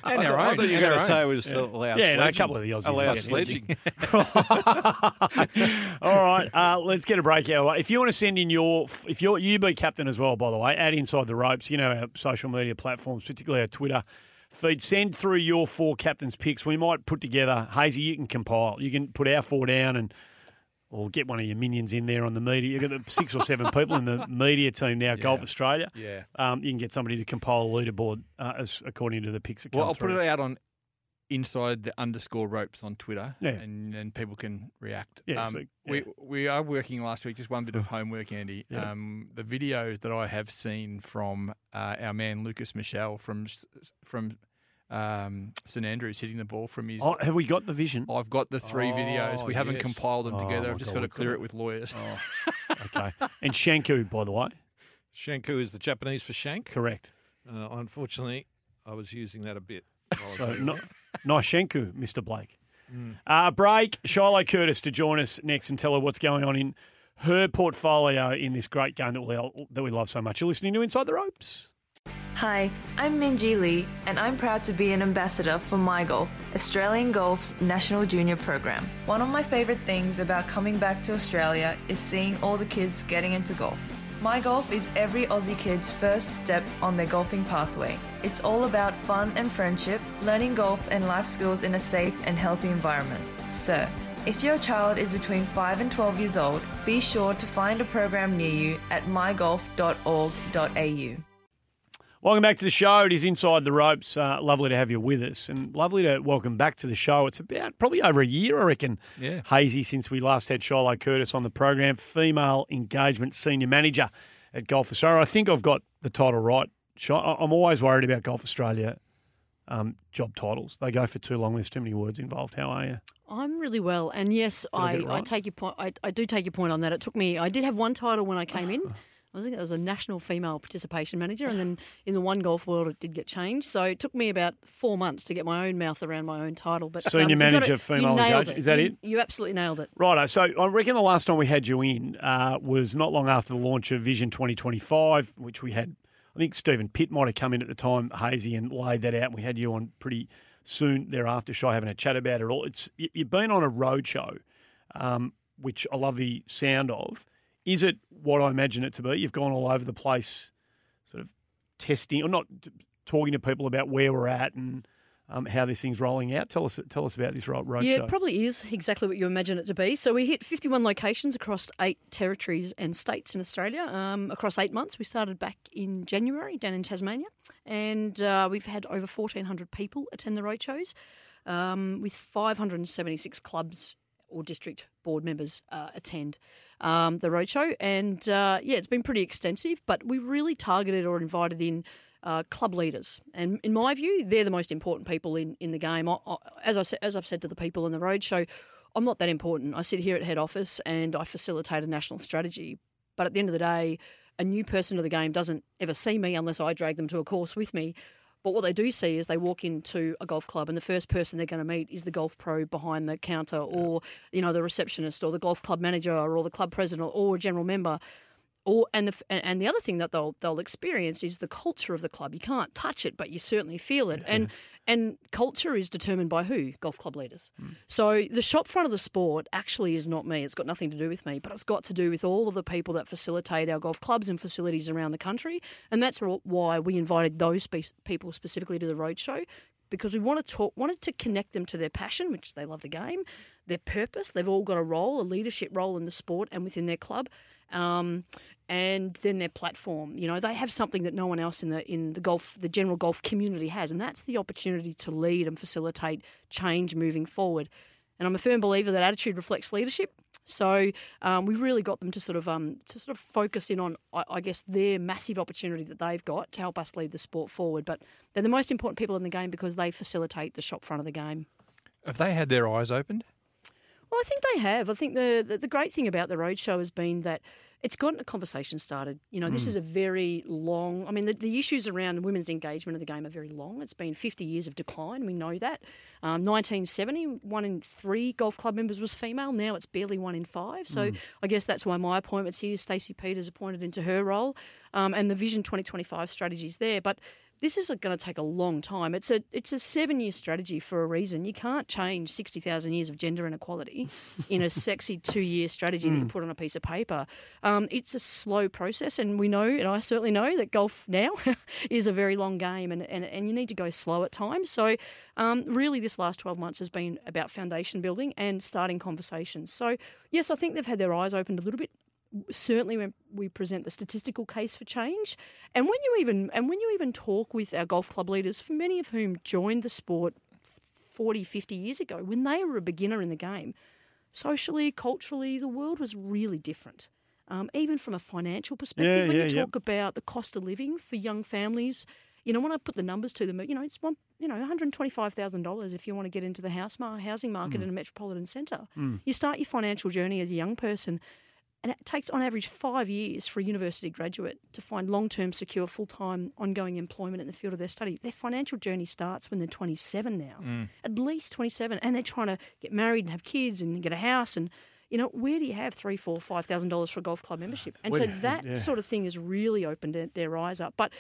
And I our thought- I thought you were going to say own. it was still allow Yeah, no, a couple of the Aussies Allow sledging. All right, uh, let's get a break out. If you want to send in your, if you're you be captain as well, by the way, at Inside the Ropes, you know our social media platforms, particularly our Twitter feed. Send through your four captains' picks. We might put together. Hazy, you can compile. You can put our four down and. Or get one of your minions in there on the media. You've got the six or seven people in the media team now, Golf Australia. Yeah. Um, you can get somebody to compile a leaderboard uh, as according to the picks that Well, I'll through. put it out on inside the underscore ropes on Twitter, Yeah. and and people can react. Yeah, um, so- we yeah. we are working last week. Just one bit of homework, Andy. Yeah. Um, the videos that I have seen from uh, our man Lucas Michel from from um, St Andrews hitting the ball from his. Oh, have we got the vision? I've got the three videos. Oh, We haven't compiled them Oh, together. my I've just God, got to clear it. it with lawyers. Okay. and Shanku, by the way, Shanku is the Japanese for shank. correct. Uh, unfortunately, I was using that a bit. While So over no, there. Shanku, Mr. Blake. Uh, break. Shiloh Curtis to join us next and tell her what's going on in her portfolio in this great game that we, that we love so much. You're listening to Inside the Ropes. Hi, I'm Minjee Lee, and I'm proud to be an ambassador for MyGolf, Australian Golf's national junior program. One of my favourite things about coming back to Australia is seeing all the kids getting into golf. MyGolf is every Aussie kid's first step on their golfing pathway. It's all about fun and friendship, learning golf and life skills in a safe and healthy environment. So, if your child is between 5 and 12 years old, be sure to find a program near you at mygolf.org.au. Welcome back to the show. It is Inside the Ropes. Uh, lovely to have you with us and lovely to welcome back to the show. It's about probably over a year, I reckon, Yeah. hazy, since we last had Shiloh Curtis on the program, Female Engagement Senior Manager at Golf Australia. I think I've got the title right. I- I'm always worried about Golf Australia um, job titles. They go for too long. There's too many words involved. How are you? I'm really well, and yes, I I, get it I take your point. I, I do take your point on that. It took me. I did have one title when I came in. I think it was a national female participation manager, and then in the one golf world, it did get changed. So it took me about four months to get my own mouth around my own title. But Senior got manager, it. female nailed engagement. Is that You- it? You absolutely nailed it. Righto. So I reckon the last time we had you in uh, was not long after the launch of Vision 2025, which we had. I think Stephen Pitt might have come in at the time, Hazy, and laid that out. And we had you on pretty soon thereafter, Shy, having a chat about it all. It's you- you've been on a road show, um, which I love the sound of. Is it what I imagine it to be? You've gone all over the place, sort of testing or not talking to people about where we're at and um, how this thing's rolling out. Tell us, tell us about this ro- road yeah, show. it probably is exactly what you imagine it to be. So we hit 51 locations across eight territories and states in Australia um, across eight months. We started back in January down in Tasmania, and uh, we've had over 1,400 people attend the roadshows um, with 576 clubs or district board members uh, attend um, the roadshow. And uh, yeah, it's been pretty extensive, but we really targeted or invited in uh, club leaders. And in my view, they're the most important people in, in the game. I, I, as, I, as I've said to the people in the roadshow, I'm not that important. I sit here at head office and I facilitate a national strategy. But at the end of the day, a new person to the game doesn't ever see me unless I drag them to a course with me. But what they do see is they walk into a golf club and the first person they're going to meet is the golf pro behind the counter or, you know, the receptionist or the golf club manager or the club president or a general member. Or and the and the other thing that they'll they'll experience is the culture of the club. You can't touch it, but you certainly feel it. And and culture is determined by who? Golf club leaders. Mm. So the shop front of the sport actually is not me. It's got nothing to do with me, but it's got to do with all of the people that facilitate our golf clubs and facilities around the country. And that's why we invited those spe- people specifically to the roadshow because we want to talk, wanted to connect them to their passion, which they love the game, their purpose. They've all got a role, a leadership role in the sport and within their club, um, and then their platform. You know, they have something that no one else in the in the golf, the general golf community has, and that's the opportunity to lead and facilitate change moving forward. And I'm a firm believer that attitude reflects leadership. So um, we've really got them to sort of um, to sort of focus in on, I, I guess, their massive opportunity that they've got to help us lead the sport forward. But they're the most important people in the game because they facilitate the shop front of the game. Have they had their eyes opened? Well, I think they have. I think the, the, the great thing about the roadshow has been that it's gotten a conversation started. You know, this Mm. is a very long. I mean, the, the issues around women's engagement of the game are very long. It's been 50 years of decline. We know that. Um, 1970, one in three golf club members was female. Now it's barely one in five. So Mm. I guess that's why my appointment's here. Stacey Peters appointed into her role, um, and the Vision 2025 strategy is there. But this is going to take a long time. It's a it's a seven year strategy for a reason. You can't change sixty thousand years of gender inequality in a sexy two year strategy that you Mm. put on a piece of paper. Um, it's a slow process, and we know, and I certainly know that golf now is a very long game, and, and, and you need to go slow at times. So, um, really, this last twelve months has been about foundation building and starting conversations. So, yes, I think they've had their eyes opened a little bit certainly when we present the statistical case for change and when you even and when you even talk with our golf club leaders for many of whom joined the sport 40 50 years ago when they were a beginner in the game socially culturally the world was really different um, even from a financial perspective Yeah, when yeah, you talk about the cost of living for young families you know when i put the numbers to them you know it's one you know $125000 if you want to get into the house mar- housing market Mm. in a metropolitan centre Mm. you start your financial journey as a young person and it takes on average five years for a university graduate to find long term, secure, full time, ongoing employment in the field of their study. Their financial journey starts when they're 27 now, Mm. at least 27. And they're trying to get married and have kids and get a house. And, you know, where do you have three, four, five thousand dollars for a golf club membership? and so that yeah. sort of thing has really opened their- their eyes up. But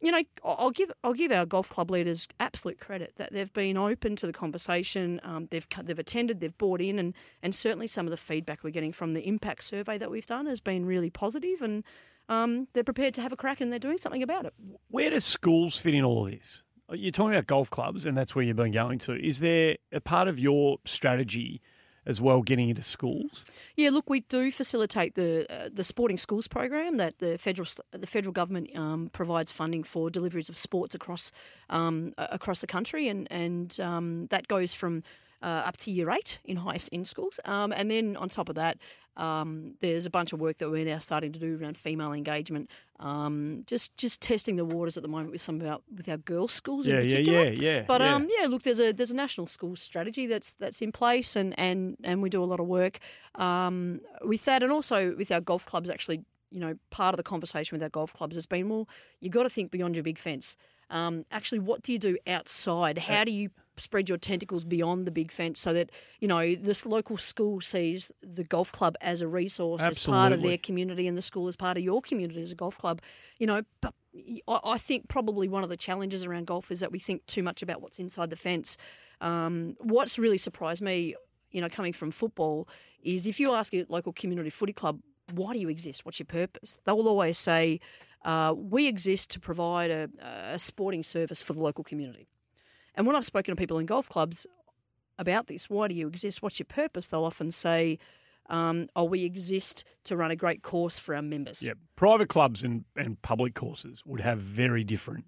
you know, I'll give I'll give our golf club leaders absolute credit that they've been open to the conversation. Um, they've they've attended, they've bought in, and and certainly some of the feedback we're getting from the impact survey that we've done has been really positive, and um, they're prepared to have a crack and they're doing something about it. Where does schools fit in all of this? You're talking about golf clubs, and that's where you've been going to. Is there a part of your strategy as well getting into schools? Yeah, look, we do facilitate the uh, the sporting schools program that the federal the federal government um, provides funding for deliveries of sports across um, across the country, and and um, that goes from uh, up to year eight in high in schools, um, and then on top of that, um, there's a bunch of work that we're now starting to do around female engagement. Um, just just testing the waters at the moment with some of our with our girls' schools Yeah, in yeah, particular. yeah, yeah, But yeah. um, yeah, look, there's a there's a national school strategy that's that's in place, and and and we do a lot of work um, with that, and also with our golf clubs. Actually, you know, part of the conversation with our golf clubs has been, well, you got to think beyond your big fence. Um, actually, what do you do outside? How do you spread your tentacles beyond the big fence so that you know this local school sees the golf club as a resource, as part of their community, and the school as part of your community as a golf club. You know, but I I think probably one of the challenges around golf is that we think too much about what's inside the fence. Um, what's really surprised me, you know, coming from football, is if you ask a local community footy club, why do you exist? What's your purpose? They will always say, uh, we exist to provide a, a sporting service for the local community. And when I've spoken to people in golf clubs about this, why do you exist? What's your purpose? They'll often say, um, oh, we exist to run a great course for our members. Yeah, private clubs and, and public courses would have very different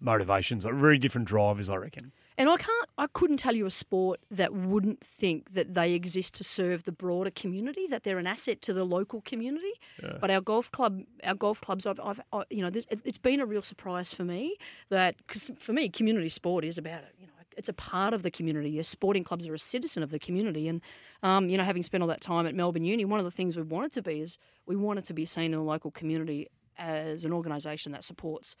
motivations, like very different drivers, I reckon. And I can't, I couldn't tell you a sport that wouldn't think that they exist to serve the broader community, that they're an asset to the local community. Yeah. But our golf club, our golf clubs, I've, I've I, you know, it's been a real surprise for me that because for me, community sport is about you know. It's a part of the community. Your sporting clubs are a citizen of the community, and um, you know, having spent all that time at Melbourne Uni, one of the things we wanted to be is we wanted to be seen in the local community as an organisation that supports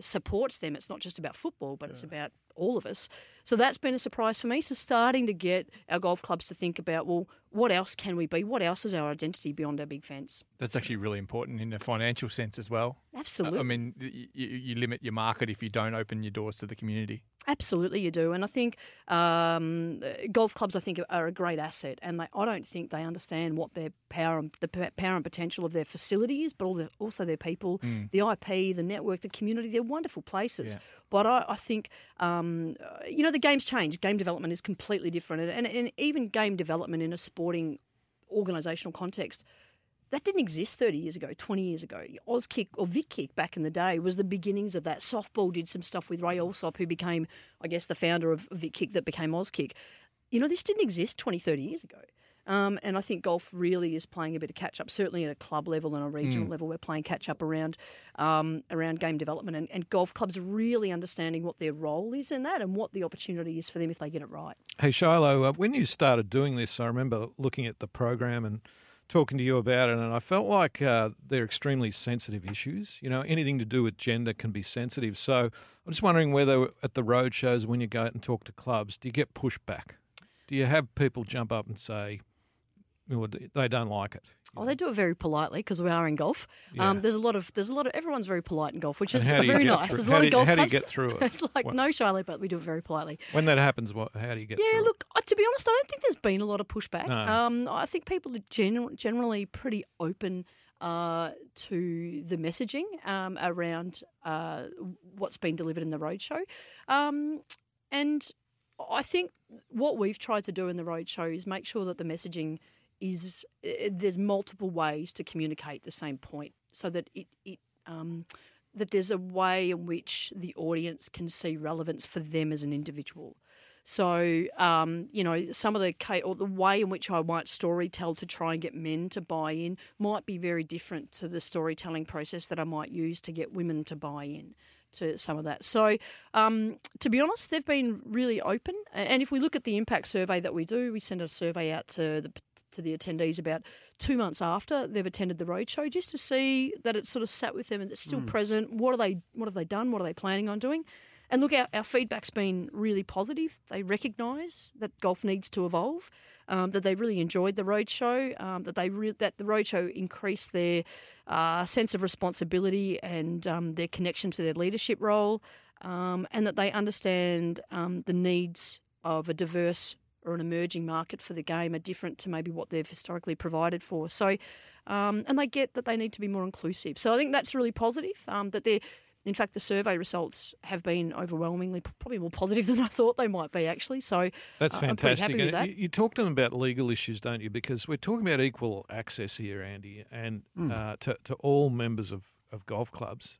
supports them. It's not just about football, but it's about all of us. So that's been a surprise for me. So starting to get our golf clubs to think about, well, what else can we be? What else is our identity beyond our big fence? That's actually really important in a financial sense as well. Absolutely. I mean, you, you limit your market if you don't open your doors to the community. Absolutely, you do, and I think um, uh, golf clubs, I think, are a great asset, and they, I don't think they understand what their power, and, the power and potential of their facility is, but also their people, Mm. the IP, the network, the community. They're wonderful places, Yeah. but I, I think um, uh, you know the game's changed. Game development is completely different, and, and, even game development in a sporting organisational context. That didn't exist 30 years ago, 20 years ago. Auskick or Vic Kick back in the day was the beginnings of that. Softball did some stuff with Ray Alsop, who became, I guess, the founder of Vic Kick that became Auskick. You know, this didn't exist 20, 30 years ago. Um, and I think golf really is playing a bit of catch up. Certainly at a club level and a regional Mm. level, we're playing catch up around um, around game development, and, and golf clubs really understanding what their role is in that and what the opportunity is for them if they get it right. Hey, Shiloh, uh, when you started doing this, I remember looking at the program and talking to you about it, and I felt like uh, they're extremely sensitive issues. You know, anything to do with gender can be sensitive. So I'm just wondering whether at the road shows, when you go out and talk to clubs, do you get pushback? Do you have people jump up and say, they don't like it? Oh, they do it very politely because we are in golf. Yeah. Um, there's a lot of there's a lot of everyone's very polite in golf, which is how do you very nice. through- There's a lot of you- golf how do you get through it? it's like What- no Charlie, but we do it very politely. When that happens, what? How do you get Yeah, through? it? Yeah, look, uh, to be honest, I don't think there's been a lot of pushback. No. Um, I think people are gen- generally pretty open uh, to the messaging um, around uh, what's been delivered in the roadshow. Um, and I think what we've tried to do in the roadshow is make sure that the messaging is uh, there's multiple ways to communicate the same point so that it, it um, that there's a way in which the audience can see relevance for them as an individual. So, um, you know, some of the or the way in which I might story tell to try and get men to buy in might be very different to the storytelling process that I might use to get women to buy in to some of that. So, um, to be honest, they've been really open. And if we look at the impact survey that we do, we send a survey out to the to the attendees about two months after they've attended the roadshow, just to see that it's sort of sat with them and it's still Mm. present. What are they? What have they done? What are they planning on doing? And look, our, our feedback's been really positive. They recognise that golf needs to evolve, um, that they really enjoyed the roadshow, um, that they re- that the roadshow increased their uh, sense of responsibility and um, their connection to their leadership role, um, and that they understand um, the needs of a diverse or an emerging market for the game are different to maybe what they've historically provided for. So, um, and they get that they need to be more inclusive. So I think that's really positive. Um, that they're in fact, the survey results have been overwhelmingly probably more positive than I thought they might be, actually. So That's uh, fantastic. happy with that. You, you talk to them about legal issues, don't you? Because we're talking about equal access here, Andy, and Mm. uh, to, to all members of, of golf clubs.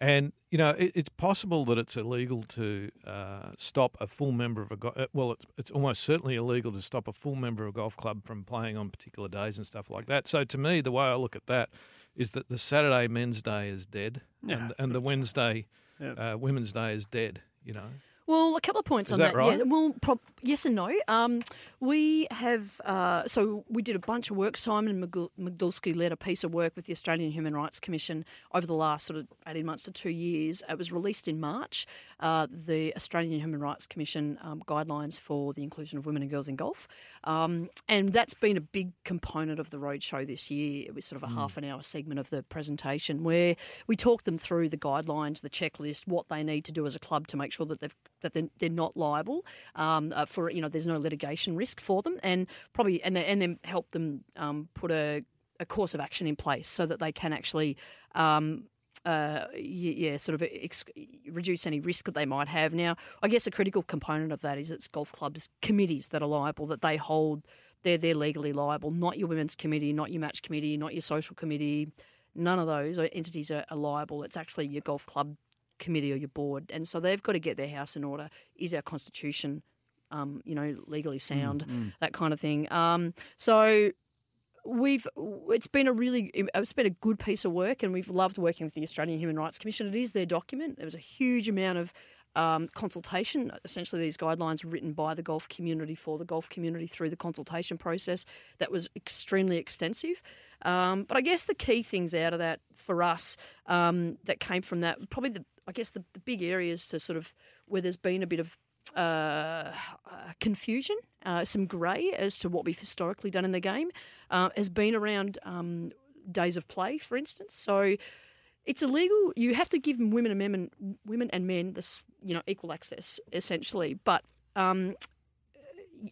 And, you know, it, it's possible that it's illegal to uh, stop a full member of a go- uh, well, it's, it's almost certainly illegal to stop a full member of a golf club from playing on particular days and stuff like that. So to me, the way I look at that is that the Saturday men's day is dead, Yeah, and, and the Wednesday Yeah. uh, women's day is dead. You know. Well, a couple of points Is on that that. right? Yeah, well, prob- yes and no. Um, we have uh, so we did a bunch of work. Simon McDulsky led a piece of work with the Australian Human Rights Commission over the last sort of eighteen months to two years. It was released in March. Uh, the Australian Human Rights Commission um, guidelines for the inclusion of women and girls in golf, um, and that's been a big component of the roadshow this year. It was sort of a Mm. half an hour segment of the presentation where we talked them through the guidelines, the checklist, what they need to do as a club to make sure that they've that they're, they're not liable um, uh, for you know there's no litigation risk for them, and probably and and then help them um, put a, a course of action in place so that they can actually. Um, uh, yeah, sort of ex- reduce any risk that they might have. Now, I guess a critical component of that is it's golf clubs committees that are liable, that they hold, they're they're legally liable, not your women's committee, not your match committee, not your social committee. None of those entities are, are liable. It's actually your golf club committee or your board, and so they've got to get their house in order. Is our constitution, um, you know, legally sound, mm. that kind of thing. Um, so we've it's been a really it's been a good piece of work, and we've loved working with the Australian Human Rights Commission. It is their document. There was a huge amount of um, consultation. Essentially, these guidelines were written by the golf community for the golf community through the consultation process. That was extremely extensive. Um, but I guess the key things out of that for us um, that came from that probably the I guess the, the big areas to sort of where there's been a bit of uh, uh, confusion, uh, some grey as to what we've historically done in the game, uh, has been around um, days of play, for instance. So it's illegal. You have to give women and men, women and men, this you know equal access essentially, but. Um,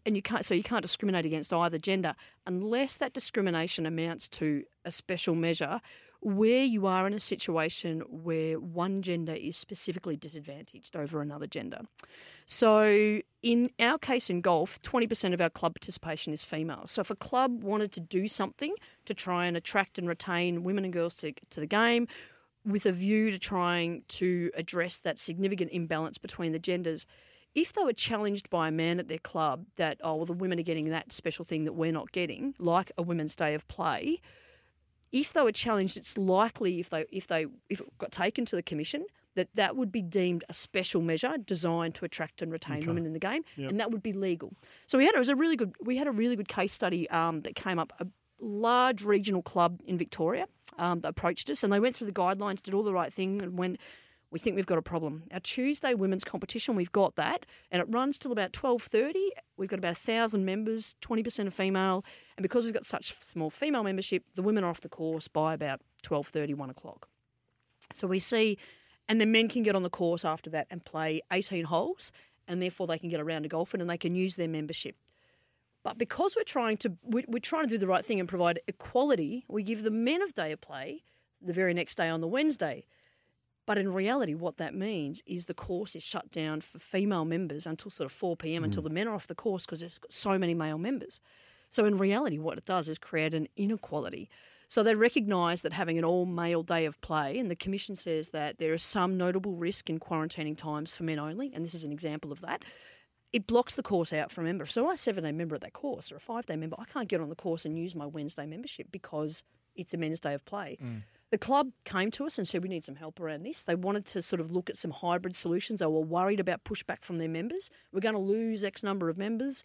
and you can't so you can't discriminate against either gender unless that discrimination amounts to a special measure where you are in a situation where one gender is specifically disadvantaged over another gender. So, in our case in golf, 20% of our club participation is female. So, if a club wanted to do something to try and attract and retain women and girls to, to the game, with a view to trying to address that significant imbalance between the genders, if they were challenged by a man at their club that, oh, well, the women are getting that special thing that we're not getting, like a women's day of play, if they were challenged, it's likely if they if they if it got taken to the commission that that would be deemed a special measure designed to attract and retain Okay. women in the game, Yep. and that would be legal. So we had it was a really good we had a really good case study um, that came up. A large regional club in Victoria um, that approached us, and they went through the guidelines, did all the right thing, and went. We think we've got a problem. Our Tuesday women's competition, we've got that, and it runs till about twelve thirty. We've got about thousand members, twenty percent are female, and because we've got such small female membership, the women are off the course by about 12.30, 1 o'clock. So we see, and the men can get on the course after that and play 18 holes, and therefore they can get a round of golf in and they can use their membership. But because we're trying to we're, we're trying to do the right thing and provide equality, we give the men of day of play the very next day on the Wednesday. But in reality, what that means is the course is shut down for female members until sort of 4 p.m. until mm. the men are off the course because there's so many male members. So in reality, what it does is create an inequality. So they recognise that having an all male day of play, and the Commission says that there is some notable risk in quarantining times for men only, and this is an example of that. It blocks the course out for a member. So I'm a seven day member of that course or a five day member. I can't get on the course and use my Wednesday membership because it's a men's day of play. Mm. The club came to us and said we need some help around this. They wanted to sort of look at some hybrid solutions. They were worried about pushback from their members. We're going to lose X number of members.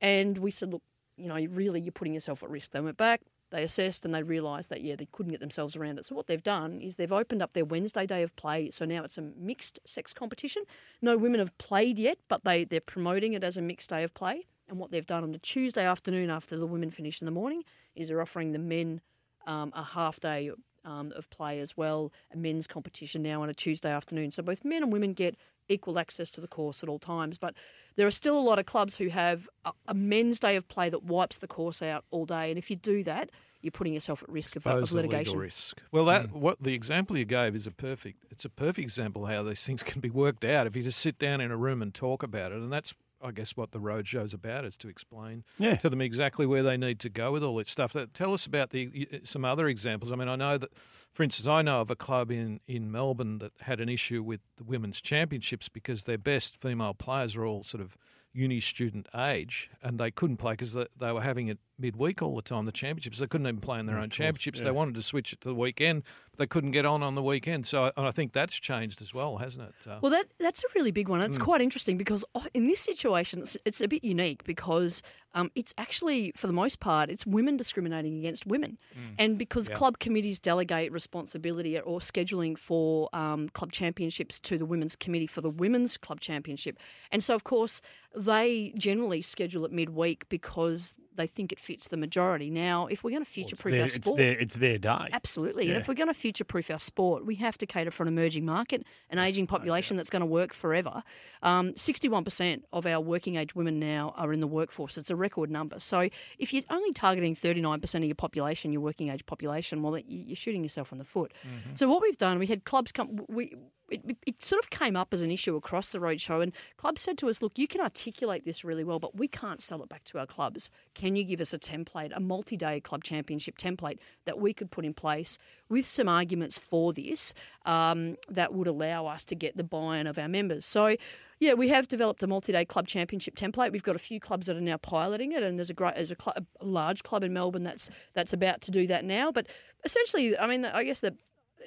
And we said, look, you know, really, you're putting yourself at risk. They went back, they assessed, and they realised that, yeah, they couldn't get themselves around it. So what they've done is they've opened up their Wednesday day of play. So now it's a mixed sex competition. No women have played yet, but they, they're promoting it as a mixed day of play. And what they've done on the Tuesday afternoon after the women finish in the morning is they're offering the men um, a half day um, of play as well, a men's competition now on a Tuesday afternoon. So both men and women get equal access to the course at all times. But there are still a lot of clubs who have a, a men's day of play that wipes the course out all day. And if you do that, you're putting yourself at risk of, of litigation. risk. Well, that what the example you gave is a perfect. It's a perfect example how these things can be worked out if you just sit down in a room and talk about it, and that's. I guess what the road show's about is to explain Yeah. to them exactly where they need to go with all this stuff. That tell us about the some other examples. I mean, I know that, for instance, I know of a club in in Melbourne that had an issue with the women's championships because their best female players are all sort of uni student age, and they couldn't play because they, they were having it midweek all the time. The championships, they couldn't even play in their own championships. They wanted to switch it to the weekend, but they couldn't get on on the weekend. So, I- and I think that's changed as well, hasn't it? Uh, Well, that that's a really big one. It's Mm. quite interesting because oh, in this situation, it's, it's a bit unique because um, it's actually, for the most part, it's women discriminating against women, and because Yeah. club committees delegate responsibility or scheduling for um, club championships to the women's committee for the women's club championship, and so of course they generally schedule it midweek because they think it fits the majority. Now, if we're going to future proof their- our it's sport, their- it's their day. Absolutely. And if we're going to future proof our sport, we have to cater for an emerging market, an ageing population that's going to work forever. Um, 61% of our working age women now are in the workforce. It's a record number. So if you're only targeting 39% of your population, your working age population, well, you- you're shooting yourself in the foot. Mm-hmm. So what we've done, we had clubs come. We it, it- sort of came up as an issue across the roadshow, and clubs said to us, "Look, you can articulate this really well, but we can't sell it back to our clubs. Can you give us a template, a multi-day club championship template that we could put in place with some arguments for this um, that would allow us to get the buy-in of our members?" So. Yeah, we have developed a multi-day club championship template. We've got a few clubs that are now piloting it, and there's a great, there's a, cl- a large club in Melbourne that's that's about to do that now. But essentially, I mean, I guess the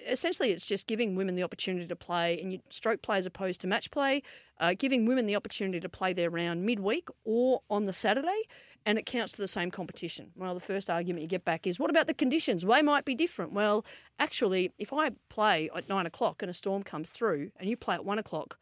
essentially it's just giving women the opportunity to play and you stroke play as opposed to match play, uh, giving women the opportunity to play their round midweek or on the Saturday, and it counts to the same competition. Well, the first argument you get back is, what about the conditions? They might be different. Well, actually, if I play at nine o'clock and a storm comes through and you play at one o'clock,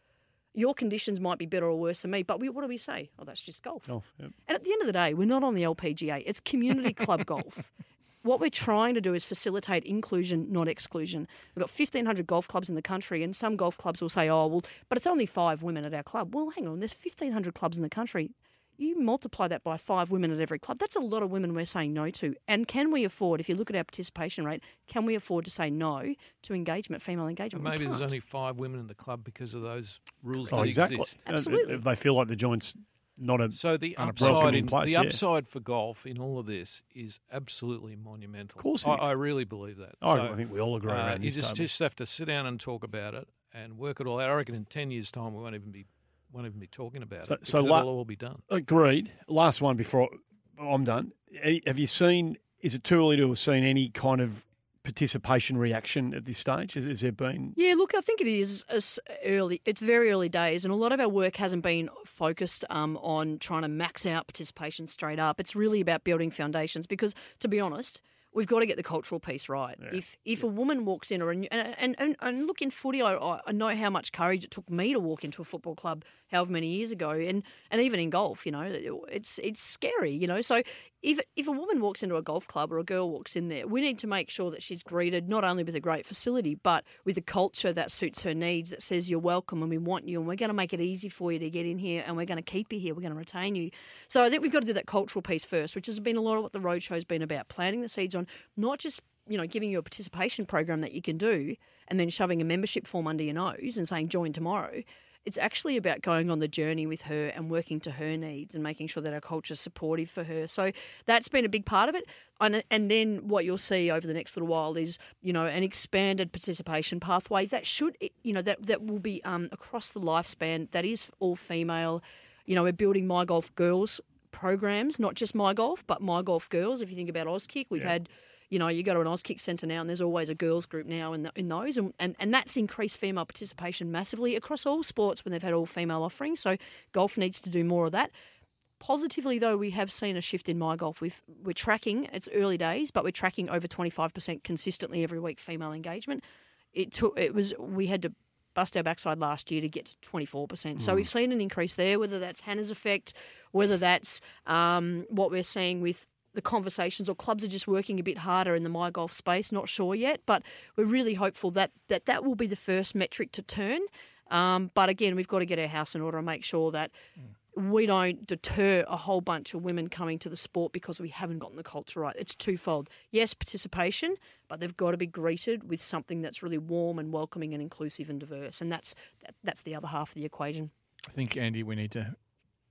your conditions might be better or worse than me, but we, what do we say? Oh, that's just golf. Golf, yep. And at the end of the day, we're not on the LPGA. It's community club golf. What we're trying to do is facilitate inclusion, not exclusion. We've got 1,500 golf clubs in the country, and some golf clubs will say, oh, well, but it's only five women at our club. Well, hang on, there's 1,500 clubs in the country. You multiply that by five women at every club. That's a lot of women we're saying no to. And can we afford, if you look at our participation rate, can we afford to say no to engagement, female engagement? We maybe there's only five women in the club because of those rules Oh, that exactly. exist. Uh, If they feel like the joint's not a So the upside, in, place, the yeah. upside for golf in all of this is absolutely monumental. Of course it I, is. I really believe that. I- So, I think we all agree uh, You just, table. just have to sit down and talk about it and work it all out. I reckon in ten years' time we won't even be won't even be talking about So, it. so la- it'll all be done. Agreed. Last one before I'm done. Have you seen? Is it too early to have seen any kind of participation reaction at this stage? Has, has there been? Yeah, look, I think it is as early. It's very early days, and a lot of our work hasn't been focused um, on trying to max out participation straight up. It's really about building foundations because, to be honest, we've got to get the cultural piece right. If if a woman walks in, or a new, and, and and look in footy, I, I I know how much courage it took me to walk into a football club however many years ago, and and even in golf, you know, it's it's scary, you know. So if if a woman walks into a golf club or a girl walks in there, we need to make sure that she's greeted not only with a great facility, but with a culture that suits her needs, that says you're welcome and we want you, and we're going to make it easy for you to get in here, and we're going to keep you here, we're going to retain you. So I think we've got to do that cultural piece first, which has been a lot of what the roadshow's been about, planting the seeds on not just you know giving you a participation program that you can do, and then shoving a membership form under your nose and saying join tomorrow. It's actually about going on the journey with her and working to her needs and making sure that our culture is supportive for her. So that's been a big part of it. And, and then what you'll see over the next little while is, you know, an expanded participation pathway that should, you know, that, that will be um, across the lifespan, that is all female. You know, we're building My Golf Girls programs, not just My Golf, but My Golf Girls. If you think about Auskick, we've had you know, you go to an Auskick centre now, and there's always a girls group now in, the, in those, and, and and that's increased female participation massively across all sports when they've had all female offerings. So golf needs to do more of that. Positively, though, we have seen a shift in my golf. We've, we're tracking, it's early days, but we're tracking over 25% consistently every week female engagement. It took, it was, we had to bust our backside last year to get to 24%. So Mm. we've seen an increase there, whether that's Hannah's effect, whether that's um, what we're seeing with the conversations or clubs are just working a bit harder in the my golf space not sure yet but we're really hopeful that that, that will be the first metric to turn um, but again we've got to get our house in order and make sure that we don't deter a whole bunch of women coming to the sport because we haven't gotten the culture right. It's twofold. Yes, participation, but they've got to be greeted with something that's really warm and welcoming and inclusive and diverse. And that's that, that's the other half of the equation. I think Andy, we need to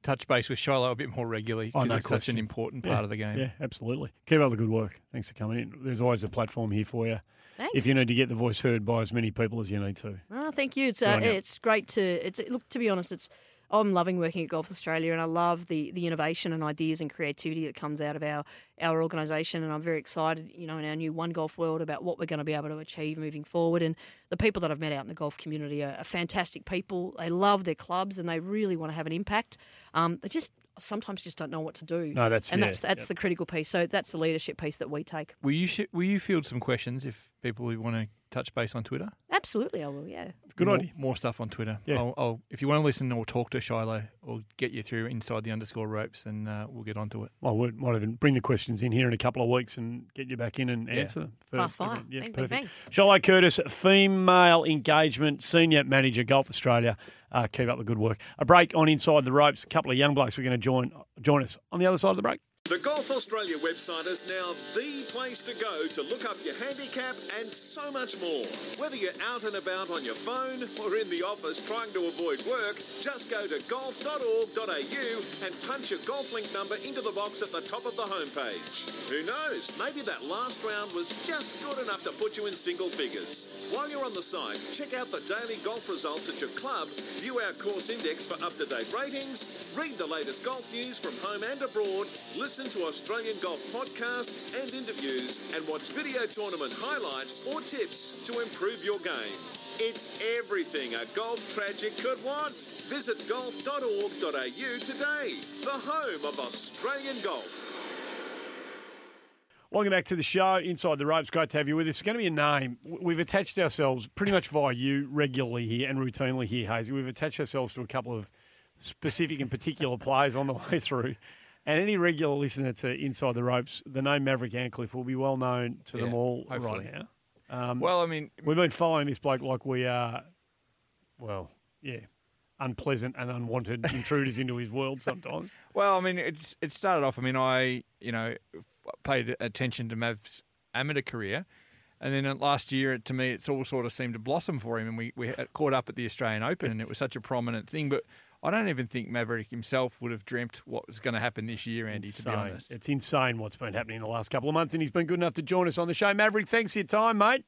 touch base with Shiloh a bit more regularly Oh, because no it's such an important Yeah, part of the game. Yeah, absolutely. Keep up the good work. Thanks for coming in. There's always a platform here for you. Thanks. If you need to get the voice heard by as many people as you need to. Oh, thank you. It's uh, it's great to it's look to be honest. It's I'm loving working at Golf Australia, and I love the the innovation and ideas and creativity that comes out of our our organisation. And I'm very excited, you know, in our new One Golf world about what we're going to be able to achieve moving forward. And the people that I've met out in the golf community are, are fantastic people. They love their clubs and they really want to have an impact. Um, they just sometimes just don't know what to do. No, that's- and yeah, that's that's yep. the critical piece. So that's the leadership piece that we take. Will you sh- will you field some questions if people who want to touch base on Twitter? Absolutely, I will. Yeah. Good more, idea. More stuff on Twitter. Yeah. I'll, I'll, if you want to listen or talk to Shiloh or get you through inside the underscore ropes, then uh, we'll get onto it. I would might even bring the questions in here in a couple of weeks and get you back in and Yeah. answer. them. For- Fast for- fire. Yeah, Bang, bang, perfect. bang. Shiloh Curtis, female engagement senior manager, Golf Australia. Uh, keep up the good work. A break on inside the ropes. A couple of young blokes we're going to join join us on the other side of the break. The Golf Australia website is now the place to go to look up your handicap and so much more. Whether you're out and about on your phone or in the office trying to avoid work, just go to golf.org.au and punch your GolfLink number into the box at the top of the homepage. Who knows? Maybe that last round was just good enough to put you in single figures. While you're on the site, check out the daily golf results at your club, view our course index for up to date ratings, read the latest golf news from home and abroad, listen to Australian golf podcasts and interviews, and watch video tournament highlights or tips to improve your game. It's everything a golf tragic could want. Visit golf.org.au today, the home of Australian golf. Welcome back to the show, Inside the Ropes. Great to have you with us. It's going to be a name. We've attached ourselves pretty much via you regularly here and routinely here, Hazy. We've attached ourselves to a couple of specific and particular players on the way through. And any regular listener to Inside the Ropes, the name Maverick Antcliff will be well known to them Yeah, all hopefully. right now. Um, Well, I mean, we've been following this bloke like we are, well, yeah, unpleasant and unwanted intruders into his world sometimes. Well, I mean, it's it started off. I mean, I you know paid attention to Mav's amateur career, and then last year, to me, it's all sort of seemed to blossom for him, and we we caught up at the Australian Open, and it was such a prominent thing. But I don't even think Maverick himself would have dreamt what was going to happen this year, Andy. To be honest, It's insane what's been happening in the last couple of months, and he's been good enough to join us on the show. Maverick, thanks for your time, mate.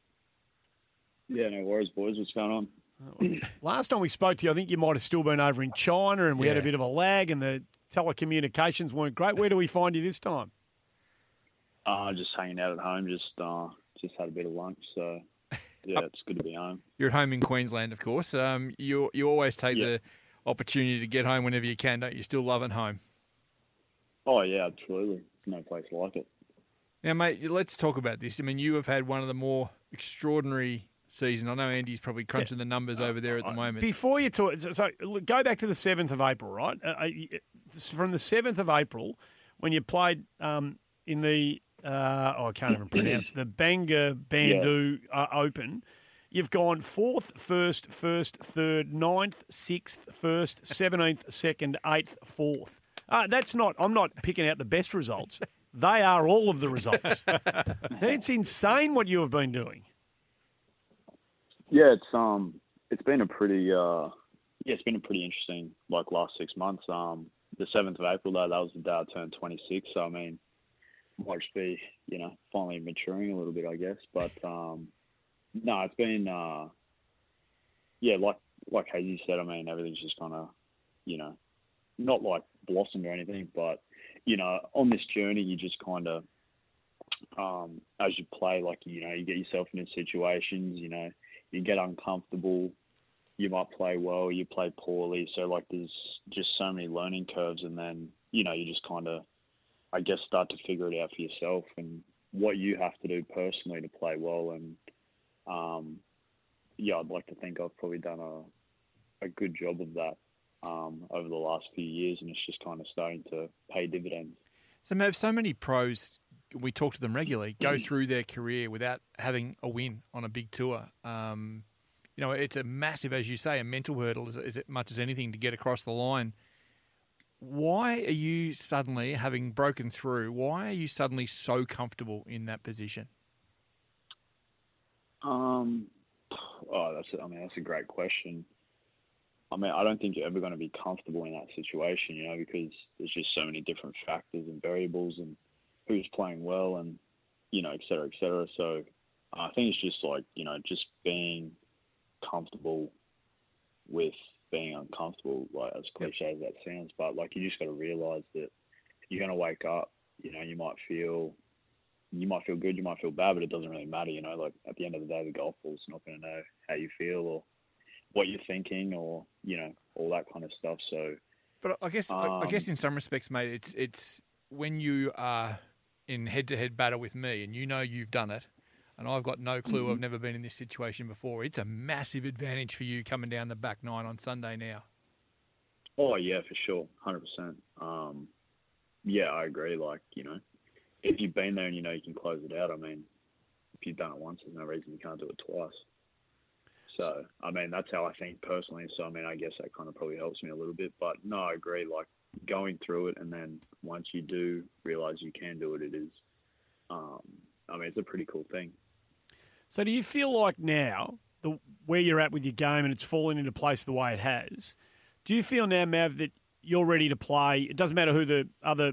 Yeah, no worries, boys. What's going on? Last time we spoke to you, I think you might have still been over in China, and we had a bit of a lag, and the telecommunications weren't great. Where do we find you this time? Uh, just hanging out at home, just uh, just had a bit of lunch, so yeah, it's good to be home. You're at home in Queensland, of course. Um, you you always take Yeah. the opportunity to get home whenever you can, don't you? Still loving home. Oh yeah, absolutely. No place like it. Now, mate, let's talk about this. I mean, you have had one of the more extraordinary seasons. I know Andy's probably crunching the numbers over there at the moment. Before you talk, so, so look, go back to the seventh of April, right? Uh, uh, from the seventh of April, when you played um, in the uh, oh, I can't even pronounce the Bangabandhu uh, Open. You've gone fourth, first, first, third, ninth, sixth, first, seventeenth, second, eighth, fourth. Uh, that's not. I'm not picking out the best results. They are all of the results. it's insane what you have been doing. Yeah, it's um, it's been a pretty uh, yeah, it's been a pretty interesting like last six months. Um, the seventh of April though, that was the day I turned twenty six. So I mean, might just be you know finally maturing a little bit, I guess. But um, no, it's been uh, yeah, like like Hazy said. I mean, everything's just kind of you know not like blossomed or anything, but you know on this journey, you just kind of um, as you play, like you know, you get yourself into situations, you know, you get uncomfortable, you might play well, you play poorly. So like, there's just so many learning curves, and then you know, you just kind of, I guess, start to figure it out for yourself and what you have to do personally to play well. And um, yeah, I'd like to think I've probably done a a good job of that um, over the last few years, and it's just kind of starting to pay dividends. So, Mav, so many pros, we talk to them regularly, go through their career without having a win on a big tour. Um, you know, it's a massive, as you say, a mental hurdle as, as much as anything to get across the line. Why are you suddenly, having broken through, why are you suddenly so comfortable in that position? Um, oh, that's I mean that's a great question. I mean, I don't think you're ever going to be comfortable in that situation, you know, because there's just so many different factors and variables and who's playing well and you know, et cetera, et cetera. So I think it's just like you know, just being comfortable with being uncomfortable, like as cliche as that sounds, but like you just got to realize that you're going to wake up. You know, you might feel you might feel good, you might feel bad, but it doesn't really matter. You know, like at the end of the day, the golf ball's not going to know how you feel or what you're thinking or you know all that kind of stuff. So, But I guess, I I guess Um, in some respects, mate, it's it's when you are in head-to-head battle with me, and you know you've done it, and I've got no clue. I've Mhm. never been in this situation before. It's a massive advantage for you coming down the back nine on Sunday now. oh yeah, for sure, hundred percent. Um, yeah, I agree. Like you know, if you've been there and you know you can close it out, I mean, if you've done it once, there's no reason you can't do it twice. So, I mean, that's how I think personally. So, I mean, I guess that kind of probably helps me a little bit. But no, I agree. Like going through it, and then once you do realize you can do it, it is. Um, I mean, it's a pretty cool thing. So do you feel like now, the where you're at with your game and it's fallen into place the way it has, do you feel now, Mav, that you're ready to play? It doesn't matter who the other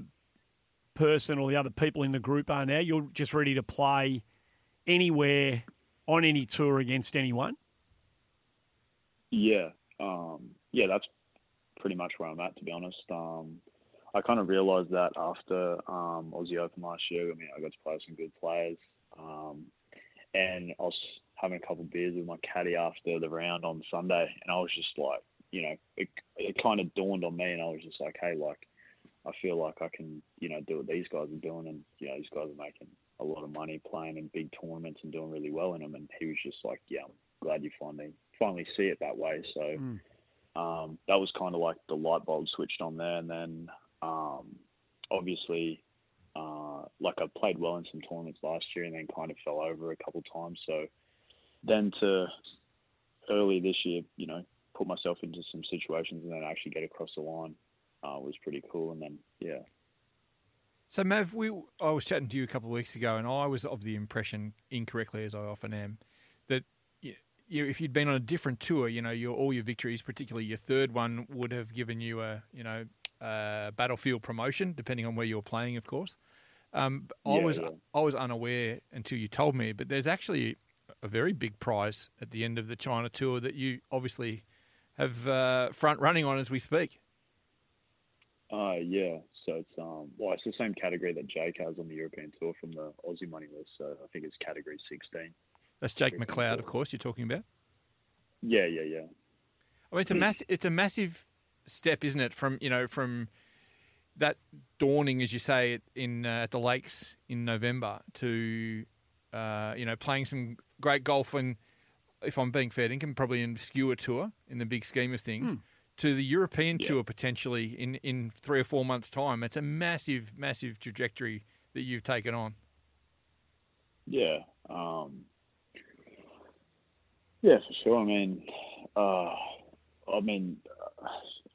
person or the other people in the group are now. You're just ready to play anywhere on any tour against anyone. Yeah, um, yeah, that's pretty much where I'm at, to be honest. Um, I kind of realised that after um, Aussie Open last year. I mean, I got to play with some good players, um, and I was having a couple of beers with my caddy after the round on Sunday, and I was just like, you know, it, it kind of dawned on me, and I was just like, hey, like, I feel like I can, you know, do what these guys are doing, and you know, these guys are making a lot of money playing in big tournaments and doing really well in them. And he was just like, yeah, I'm glad you finally finally see it that way. So um, that was kind of like the light bulb switched on there, and then um, obviously, uh, like I played well in some tournaments last year, and then kind of fell over a couple times. So then to early this year, you know, put myself into some situations and then actually get across the line uh, was pretty cool. And then yeah, So, Mav, we I was chatting to you a couple of weeks ago, and I was of the impression, incorrectly as I often am, that you, you, if you'd been on a different tour, you know, your all your victories, particularly your third one, would have given you a you know a battlefield promotion, depending on where you were playing, of course. Um, I Yeah, was yeah. I was unaware until you told me, but there's actually a very big prize at the end of the China tour that you obviously have uh, front running on as we speak. Uh, yeah. So it's um well it's the same category that Jake has on the European tour from the Aussie money list. So I think it's category sixteen. That's Jake McLeod, of course. You're talking about. Yeah, yeah, yeah. I mean, it's a mass, It's a massive step, isn't it? From you know, from that dawning, as you say, in uh, at the Lakes in November to uh, you know playing some great golf and, if I'm being fair, dinkum, probably an obscure tour in the big scheme of things. Hmm. To the European tour potentially in, in three or four months' time, it's a massive, massive trajectory that you've taken on. Yeah. Um, yeah, for sure. I mean, uh, I mean, uh,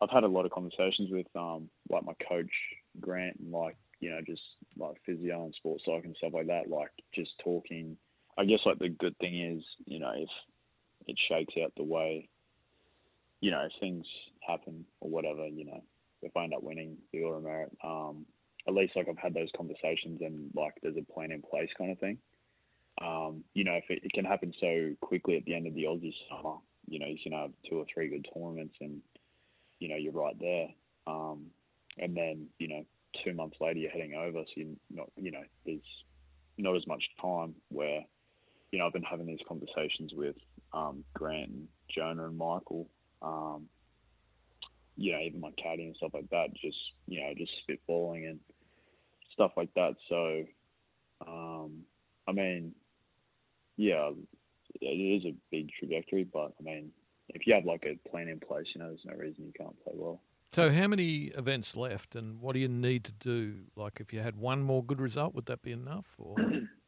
I've had a lot of conversations with um, like my coach Grant and like you know just like physio and sports psych and stuff like that. Like just talking. I guess like the good thing is you know if it shakes out the way, you know, things happen or whatever, you know, if I end up winning the Order of Merit, um, at least like I've had those conversations and like there's a plan in place kind of thing. Um, you know, if it, it can happen so quickly at the end of the Aussie summer, you know, you can have two or three good tournaments and, you know, you're right there. Um, and then, you know, two months later you're heading over, so you're not, you know, there's not as much time where, you know, I've been having these conversations with um, Grant and Jonah and Michael, um, you know, even my caddy and stuff like that, just, you know, just spitballing and stuff like that. So, um, I mean, yeah, it is a big trajectory, but I mean, if you have like a plan in place, you know, there's no reason you can't play well. So, how many events left, and what do you need to do? Like, if you had one more good result, would that be enough? Or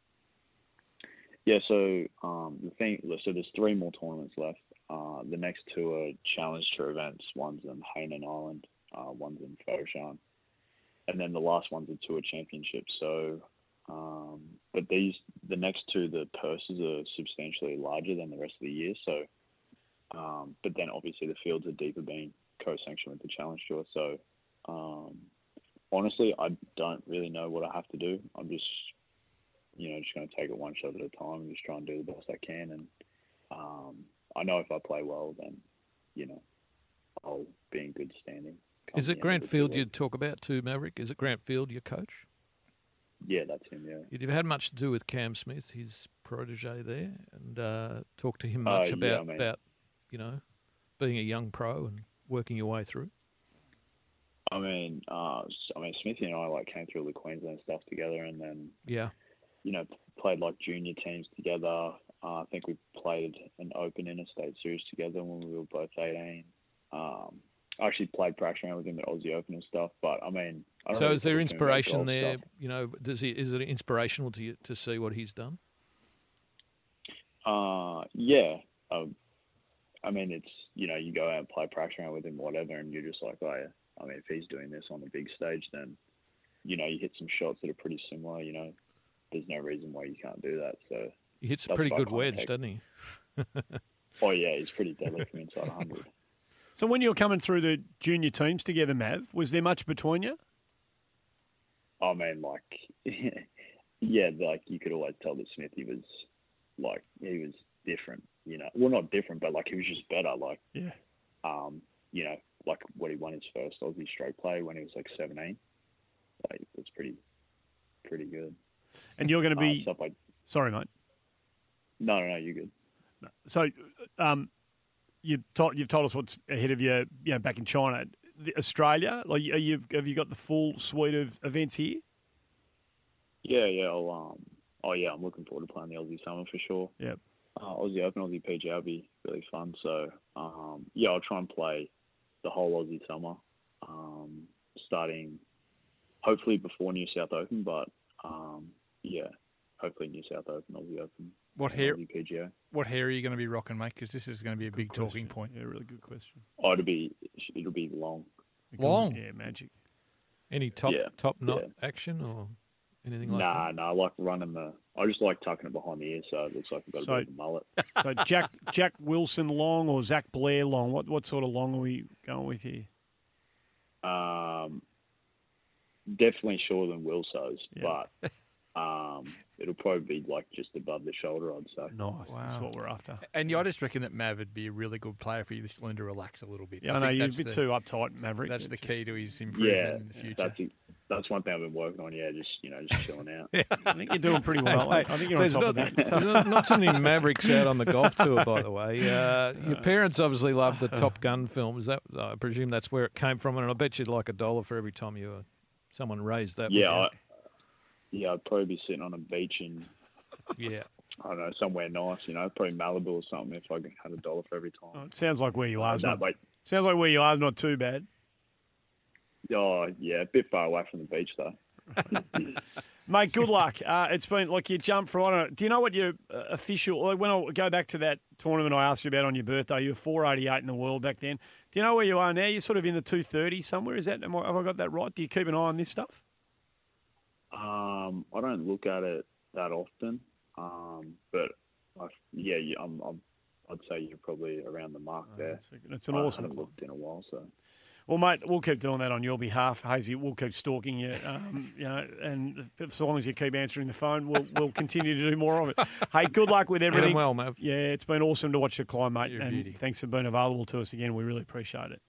Yeah, so um, the thing, so there's three more tournaments left. Uh, the next two are challenge tour events. One's in Hainan Island, uh, one's in Foshan, and then the last one's a tour championship. So, um, but these, the next two, the purses are substantially larger than the rest of the year. So, um, but then obviously the fields are deeper, being co-sanctioned with the challenge tour. So, um, honestly, I don't really know what I have to do. I'm just you know, just going to take it one shot at a time and just try and do the best I can. And um, I know if I play well, then you know, I'll be in good standing. is it Grant Field you'd talk about too, Maverick? Is it Grant Field, your coach? Yeah, that's him. Yeah. You'd have had much to do with Cam Smith, his protege there, and uh, talk to him Uh, much yeah, about I mean- about you know being a young pro and working your way through. I mean, uh, I mean, Smithy and I like came through the Queensland stuff together, and then Yeah. you know played like junior teams together. Uh, I think we played an Open Interstate Series together when we were both 18. Um, I actually played practice round with him at Aussie Open and stuff. But I mean, I don't So really is there talk to him about inspiration there? stuff. You know, does he is it inspirational to you to see what he's done? Uh, yeah. Um, I mean, it's you know, you go out and play practice round with him, whatever, and you're just like, oh yeah. I mean, if he's doing this on the big stage, then you know, you hit some shots that are pretty similar. You know, there's no reason why you can't do that. So He hits a pretty good wedge, doesn't he? Oh yeah, he's pretty deadly from inside 100. So when you were coming through the junior teams together, Mav, was there much between you? I mean, like, yeah, like you could always tell that Smithy was like he was different. You know, well, not different, but like he was just better. Like, Yeah. um, you know, like what he won his first Aussie straight play when he was like 17. Like, it's pretty, pretty good. And you're going to Uh, be. stuff like, Sorry, mate. No, no, no, you're good. So, um, you've told you've told us what's ahead of you, you know, back in China, the, Australia. Like, are you have you got the full suite of events here? Yeah, yeah. I'll, um, oh yeah, I'm looking forward to playing the Aussie Summer for sure. Yep. Uh, Aussie Open, Aussie PGA will be really fun. So, um, yeah, I'll try and play the whole Aussie Summer, um, starting hopefully before New South Open, but um, yeah, hopefully New South Open, Aussie Open, What hair? Aussie PGA. What hair are you going to be rocking, mate? Because this is going to be a big talking point. Yeah, really good question. Oh, it'll be it'll be long. Long. Yeah, magic. Any top Yeah, top knot yeah. action or anything like nah, that? nah, I like running the. I just like tucking it behind the ear, so it looks like I've got So- a bit of a mullet. So Jack Jack Wilson long or Zach Blair long? What what sort of long are we going with here? Um, definitely shorter than Will so's, Yeah. but um, it'll probably be like just above the shoulder, I'd say. Nice. That's what we're after. And yeah, I just reckon that Mav would be a really good player for you. Just learn to relax a little bit. Yeah, I know think you'd a that's bit the- too uptight, Maverick. That's the key just- to his improvement Yeah, in the future. that's that's one thing I've been working on. Yeah, just you know, just chilling out. I think you're doing pretty well. I think you're on top not, of that. So- not too many Mavericks out on the golf tour, by the way. Uh, your parents obviously loved the Top Gun films. That? I presume that's where it came from, and I bet you'd like a dollar for every time you uh, someone raised that. yeah, I, wouldn't yeah, I'd probably be sitting on a beach in yeah. I don't know somewhere nice. You know, probably Malibu or something. If I had a dollar for every time. It sounds like where you are. is not, sounds like where you are is not too bad. Oh yeah, a bit far away from the beach though. Mate, good luck. Uh, it's been like you jumped from. I don't know. Do you know what your uh, official? Like when I go back to that tournament I asked you about on your birthday, you were four eighty eight in the world back then. Do you know where you are now? You're sort of in the two thirty somewhere. Is that? Am I, have I got that right? Do you keep an eye on this stuff? Um, I don't look at it that often, um, but I, yeah, yeah, I'm, I'm, I'd say you're probably around the mark there. It's, it's an I awesome. haven't looked in a while, so. Well, mate, we'll keep doing that on your behalf, Hazy. We'll keep stalking you, um, you know, and so long as you keep answering the phone, we'll we'll continue to do more of it. Hey, good luck with everything. well, Mav. Yeah, it's been awesome to watch you climb, mate. You're and beauty. thanks for being available to us again. We really appreciate it.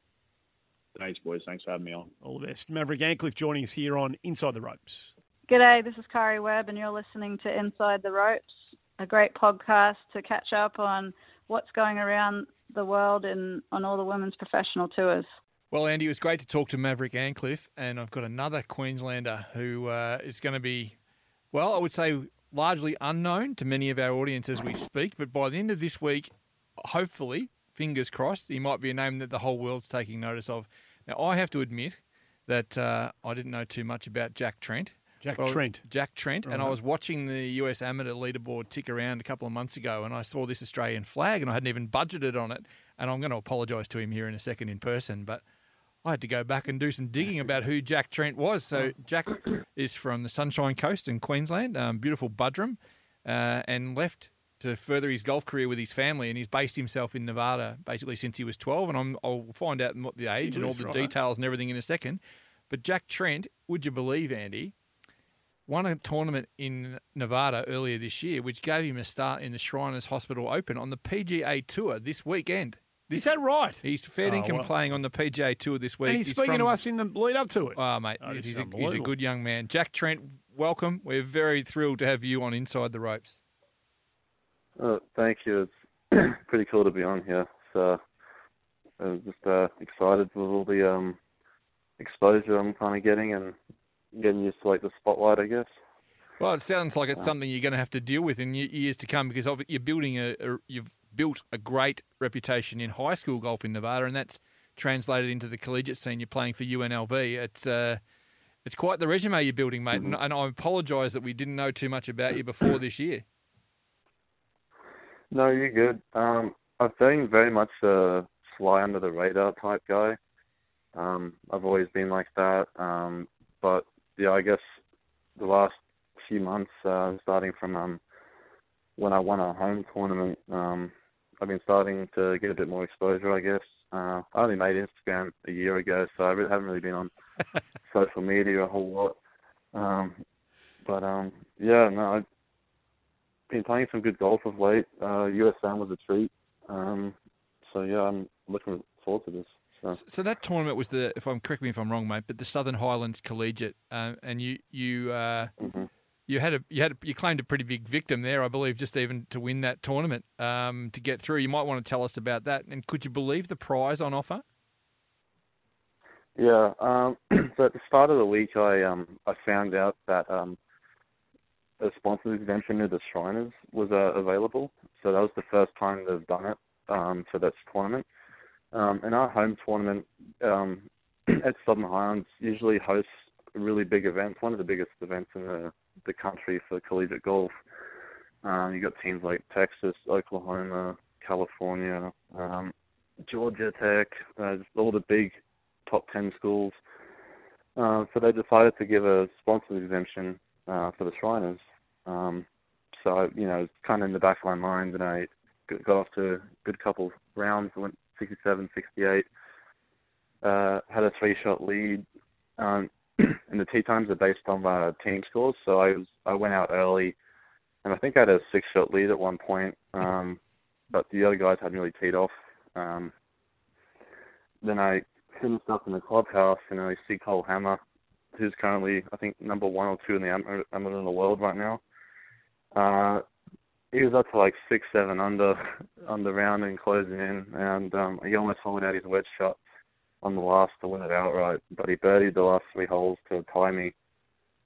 Thanks, boys. Thanks for having me on. All the best. Maverick Antcliff joining us here on Inside the Ropes. G'day, this is Karrie Webb, and you're listening to Inside the Ropes, a great podcast to catch up on what's going around the world and on all the women's professional tours. Well, Andy, it was great to talk to Maverick Antcliff, and I've got another Queenslander who uh, is going to be, well, I would say largely unknown to many of our audience as we speak, but by the end of this week, hopefully, fingers crossed, he might be a name that the whole world's taking notice of. Now, I have to admit that uh, I didn't know too much about Jack Trent. Jack I- Trent. Jack Trent, and I was watching the US amateur leaderboard tick around a couple of months ago, and I saw this Australian flag, and I hadn't even budgeted on it. And I'm going to apologise to him here in a second in person, but I had to go back and do some digging about who Jack Trent was. So Jack is from the Sunshine Coast in Queensland, um, beautiful Buderim, uh, and left to further his golf career with his family, and he's based himself in Nevada basically since he was 12. And I'm, I'll find out what the age and all the right. details and everything in a second. But Jack Trent, would you believe, Andy, won a tournament in Nevada earlier this year, which gave him a start in the Shriners Hospital Open on the PGA Tour this weekend. This, Is that right? He's fair Oh, well. playing on the PGA Tour this week. And he's, speaking from- to us in the lead up to it. Oh, mate, Oh, he's, a, he's a good young man. Jack Trent, welcome. We're very thrilled to have you on Inside the Ropes. Uh, thank you. It's pretty cool to be on here. So I'm just uh, excited with all the um, exposure I'm kind of getting and getting used to like the spotlight, I guess. Well, it sounds like it's something you're going to have to deal with in years to come because you're building a, a you've built a great reputation in high school golf in Nevada, and that's translated into the collegiate scene. You're playing for UNLV. It's uh, it's quite the resume you're building, mate. And, and I apologise that we didn't know too much about you before this year. No, you're good. Um, I've been very much a fly under the radar type guy. Um, I've always been like that. Um, but yeah, I guess the last few months, uh, starting from um, when I won a home tournament, um, I've been starting to get a bit more exposure. I guess uh, I only made Instagram a year ago, so I haven't really been on social media a whole lot. Um, but um, yeah, no, I've been playing some good golf of late. Uh, US Am was a treat. Um, so yeah, I'm looking forward to this. So. So that tournament was the, if I'm correct me if I'm wrong, mate, but the Southern Highlands Collegiate, uh, and you you uh, you had a you had a, you claimed a pretty big victim there, I believe, just even to win that tournament um, to get through. You might want to tell us about that, and could you believe the prize on offer? Yeah. Um, so at the start of the week, I um I found out that um a sponsors exemption to the Shriners was uh, available. So that was the first time they've done it um for this tournament. Um, and our home tournament um at Southern Highlands usually hosts really big event, one of the biggest events in the the country for collegiate golf. Um, you got teams like Texas, Oklahoma, California, um, Georgia Tech, uh, all the big top 10 schools. Uh, so they decided to give a sponsors exemption uh, for the Shriners. Um, so, you know, it's kind of in the back of my mind, and I got got off to a good couple rounds, went 67, 68, uh, had a three-shot lead. Um, and the tee times are based on uh, team scores, so I was I went out early, and I think I had a six-shot lead at one point, um, but the other guys hadn't really teed off. Um, then I finished up in the clubhouse and I see Cole Hammer who's currently I think number one or two in the amateur in the world right now. Uh, he was up to like six, seven under on the round and closing in, and um, he almost followed out his wedge shot on the last to win it outright, but he birdied the last three holes to tie me.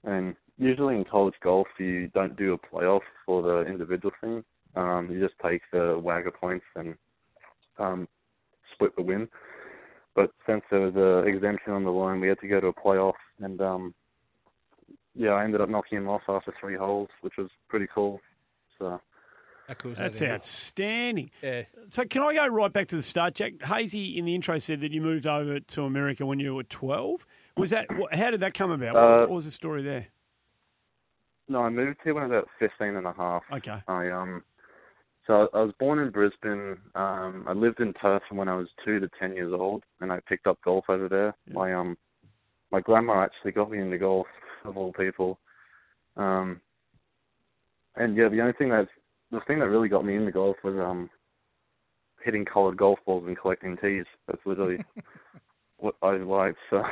And usually in college golf, you don't do a playoff for the individual thing. Um, you just take the WAGR points and um, split the win. But since there was a exemption on the line, we had to go to a playoff, and um, yeah, I ended up knocking him off after three holes, which was pretty cool. So That's outstanding. Yeah. So can I go right back to the start, Jack? Hazy in the intro said that you moved over to America when you were 12. Was that how did that come about? Uh, what was the story there? No, I moved here when I was about 15 and a half. Okay. I um, so I was born in Brisbane. Um, I lived in Perth from when I was two to 10 years old, and I picked up golf over there. My um, my grandma actually got me into golf of all people. Um, and yeah, the only thing that the thing that really got me into golf was um, hitting coloured golf balls and collecting tees. That's literally what I liked. So.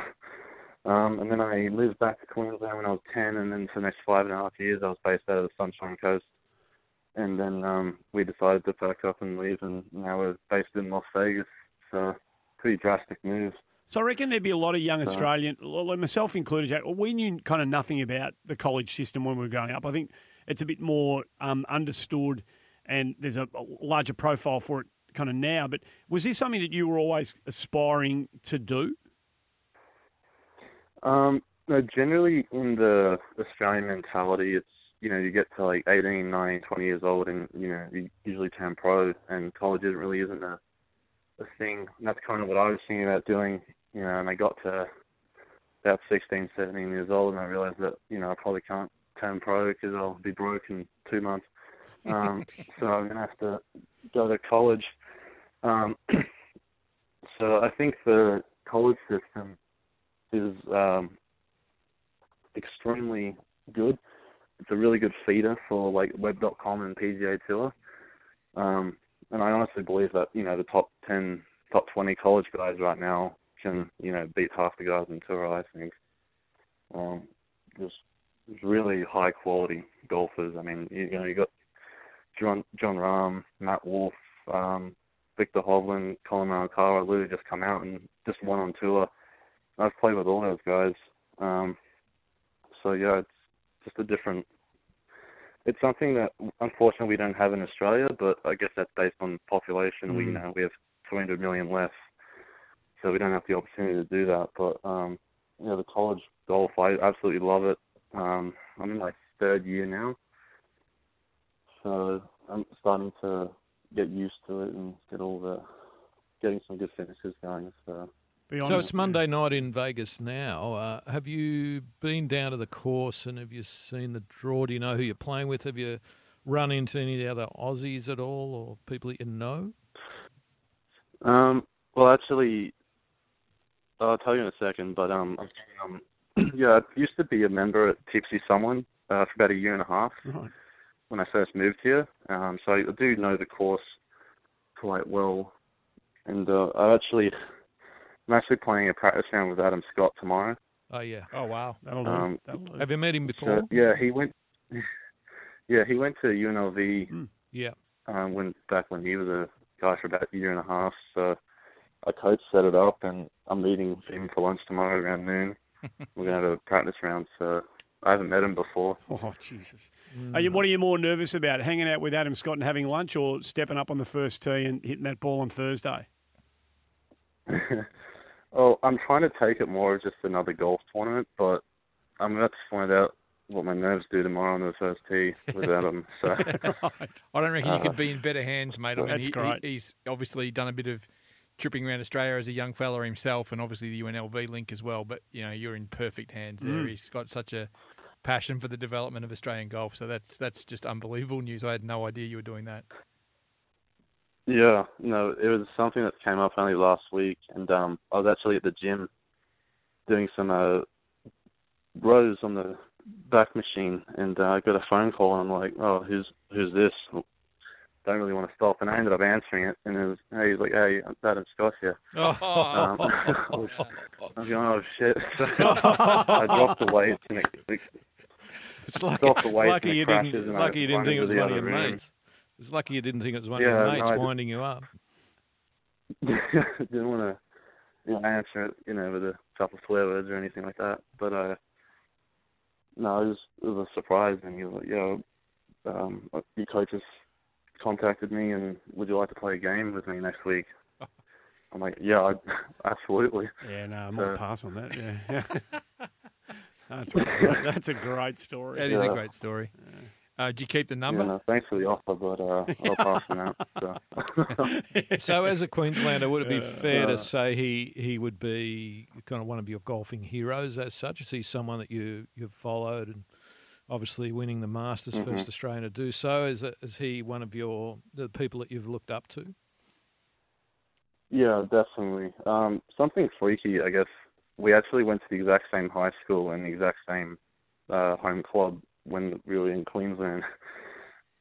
Um, and then I moved back to Queensland when I was 10, and then for the next five and a half years, I was based out of the Sunshine Coast. And then um, we decided to pack up and leave, and now we're based in Las Vegas. So, pretty drastic move. So I reckon there'd be a lot of young Australian, myself included, Jack. We knew kind of nothing about the college system when we were growing up. I think it's a bit more um, understood, and there's a, larger profile for it kind of now. But was this something that you were always aspiring to do? Um, no, generally in the Australian mentality, it's you know you get to like 18, 19, 20 years old, and you know you usually turn pro, and college isn't really isn't a a thing. And that's kind of what I was thinking about doing, you know. And I got to about 16, 17 years old, and I realized that you know I probably can't turn pro because I'll be broke in two months. Um, so I'm gonna have to go to college. Um, so I think the college system is um, extremely good. It's a really good feeder for like Web.com and PGA Tour. Um, and I honestly believe that you know the top ten, top twenty college guys right now can you know beat half the guys in tour. I think. Um, just really high quality golfers. I mean, you, you know, you got Jon Jon Rahm, Matt Wolff, um, Viktor Hovland, Collin Morikawa, literally just come out and just won on tour. I've played with all those guys. Um, so yeah, it's just a different. It's something that unfortunately we don't have in Australia, but I guess that's based on population. We you Mm. know we have 200 million less, so we don't have the opportunity to do that. But um, you know, the college golf, I absolutely love it. Um, I'm in my third year now, so I'm starting to get used to it and get all the getting some good finishes going. So. So it's Monday night in Vegas now. Uh, have you been down to the course and have you seen the draw? Do you know who you're playing with? Have you run into any of the other Aussies at all or people that you know? Um, well, actually, I'll tell you in a second. But um, um, yeah, I used to be a member at TPC Summerlin uh, for about a year and a half Right. when I first moved here. Um, so I do know the course quite well, and uh, I actually, I'm actually playing a practice round with Adam Scott tomorrow. Oh, yeah. Oh, wow. That'll Um, Have you met him before? So, yeah, he went. Yeah, he went to UNLV. Yeah. Um, when back when he was a guy for about a year and a half. So, a coach set it up, and I'm meeting him for lunch tomorrow around noon. We're gonna have a practice round. So, I haven't met him before. Oh Jesus! Are you, what are you more nervous about, hanging out with Adam Scott and having lunch, or stepping up on the first tee and hitting that ball on Thursday? well, I'm trying to take it more as just another golf tournament, but I'm about to find out what my nerves do tomorrow on the first tee with Adam. So, right. I don't reckon you Uh, could be in better hands, mate. I mean, That's he, great. He, he's obviously done a bit of tripping around Australia as a young fella himself, and obviously the UNLV link as well. But you know, you're in perfect hands there. Mm. He's got such a passion for the development of Australian golf, so that's that's just unbelievable news. I had no idea you were doing that. Yeah, no, it was something that came up only last week, and um, I was actually at the gym doing some uh, rows on the back machine, and uh, I got a phone call, and I'm like, "Oh, who's who's this?" Don't really want to stop. And I ended up answering it, and it was, hey, he's like, hey, it's Adam Scott here. Oh. Um, I, was, I was going, oh shit. So I dropped the weights and it, it It's lucky, dropped the weights lucky and it you crashes didn't. and I Lucky you didn't think it was one of your room. mates. It's lucky you didn't think it was one Yeah, of your mates I did- winding you up. didn't want to you know, answer it, you know, with a couple of swear words or anything like that. But uh, no, it was it was a surprise, and he was like, "Yo, um, your coaches contacted me, and would you like to play a game with me next week?" I'm like, "Yeah, I, absolutely." Yeah, no, I'm So- not pass on that. Yeah, that's a great, that's a great story. That is a great story. Uh, did you keep the number? Yeah, no, thanks for the offer, but uh, I'll pass it out. So. So, as a Queenslander, would it be fair Uh, to say he, he would be kind of one of your golfing heroes as such? Is he someone that you you've followed and obviously winning the Masters, Mhm. first Australian to do so? Is is he one of your the people that you've looked up to? Yeah, definitely. Um, something freaky, I guess. We actually went to the exact same high school and the exact same uh, home club when we were in Queensland.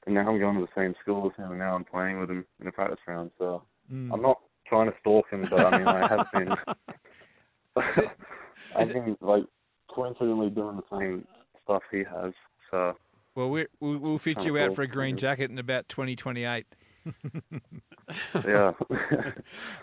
And now I'm going to the same school as him, and now I'm playing with him in a practice round. So Mm. I'm not trying to stalk him, but I mean, I have been. I've been like coincidentally doing the same stuff he has. So Well, we're, we'll, we'll fit Kinda you out cool. for a green jacket in about 2028. yeah.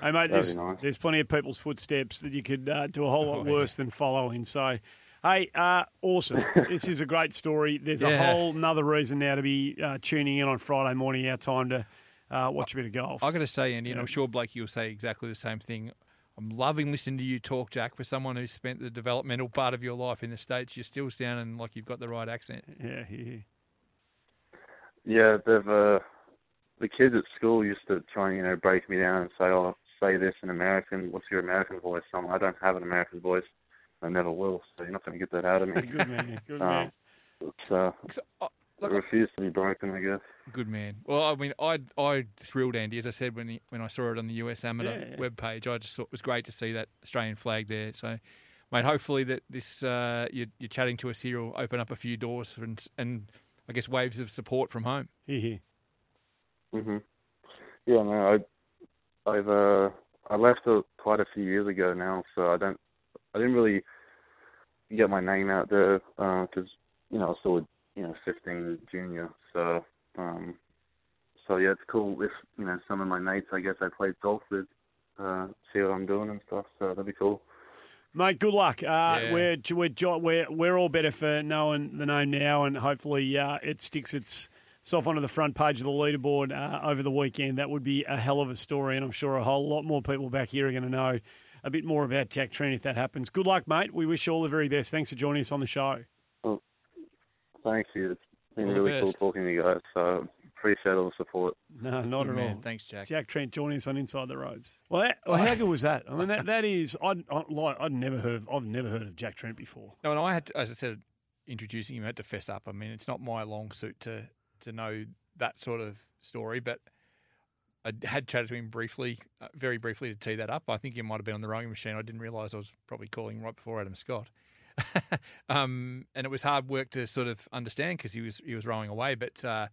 Hey, mate, there's, nice. there's plenty of people's footsteps that you could uh, do a whole lot Oh, yeah. worse than following. So, hey, uh, awesome. this is a great story. There's a whole another reason now to be uh, tuning in on Friday morning, our time to uh, watch a bit of golf. I've got to say, Andy, and I'm sure Blakey will say exactly the same thing. I'm loving listening to you talk, Jack. For someone who's spent the developmental part of your life in the states, you're still sounding like you've got the right accent. Yeah, yeah. Yeah, they've uh, the kids at school used to try and you know break me down and say, "Oh, say this in American. What's your American voice?" I'm, I don't have an American voice. I never will. So you're not going to get that out of me. Good man, good Um, man. It's, uh, look, it refused to be broken, I guess. Good man. Well, I mean, I I thrilled Andy, as I said when he, when I saw it on the US Amateur Yeah, yeah. webpage. I just thought it was great to see that Australian flag there. So, mate, hopefully that this uh, you, you're chatting to us here will open up a few doors and and I guess waves of support from home. Here, here. Mhm. Yeah, no, I, I've uh, I left it quite a few years ago now, so I don't, I didn't really get my name out there because you know I still a you know 15 junior, so um, so yeah, it's cool if you know some of my mates I guess I played golf with uh, see what I'm doing and stuff, so that'd be cool. Mate, good luck. Uh, Yeah. We're we're we're we're all better for knowing the name now, and hopefully uh, it sticks itself onto the front page of the leaderboard uh, over the weekend. That would be a hell of a story, and I'm sure a whole lot more people back here are going to know a bit more about Jack Trent if that happens. Good luck, mate. We wish you all the very best. Thanks for joining us on the show. Well, thank you. It's been All the really cool talking to you guys, so appreciate all the support. No, not Good at man. all. Thanks, Jack. Jack Trent joining us on Inside the Ropes. Well, that, well how good was that? I mean, that that is I'd, I'd like I'd never heard of, I've never heard of Jack Trent before. No, and I had, to, as I said, introducing him, I had to fess up. I mean, it's not my long suit to to know that sort of story, but I had chatted to him briefly, uh, very briefly, to tee that up. I think he might have been on the rowing machine. I didn't realise I was probably calling right before Adam Scott. um, and it was hard work to sort of understand because he was he was rowing away, but. Uh,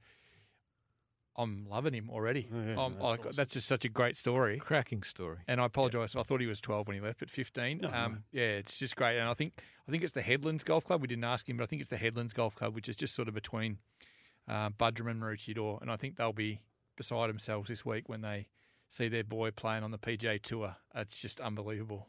I'm loving him already. Oh, yeah, Um, that's like, awesome. that's just such a great story. Cracking story. And I apologise. I thought he was 12 when he left, but 15. No, um, yeah, it's just great. And I think I think it's the Headlands Golf Club. We didn't ask him, but I think it's the Headlands Golf Club, which is just sort of between uh, Buderim and Maroochydore. And I think they'll be beside themselves this week when they see their boy playing on the PGA Tour. It's just unbelievable.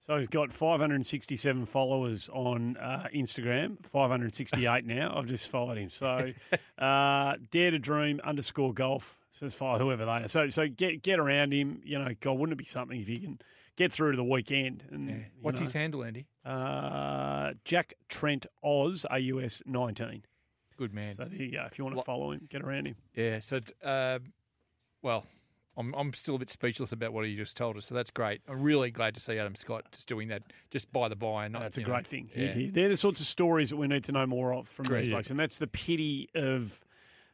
So he's got 567 followers on uh, Instagram, 568 now. I've just followed him. So uh, dare to dream underscore golf says follow whoever they are. So so get get around him. You know, God, wouldn't it be something if you can get through to the weekend? And you What's know, his handle, Andy? Uh, Jack Trent Oz AUS 19. Good man. So there you go. If you want to follow him, get around him. Yeah. So, uh, well, I'm I'm still a bit speechless about what he just told us. So that's great. I'm really glad to see Adam Scott just doing that, just by the by. And not, That's a you know, great thing. Yeah. Yeah. They're the sorts of stories that we need to know more of from these blokes, and that's the pity of,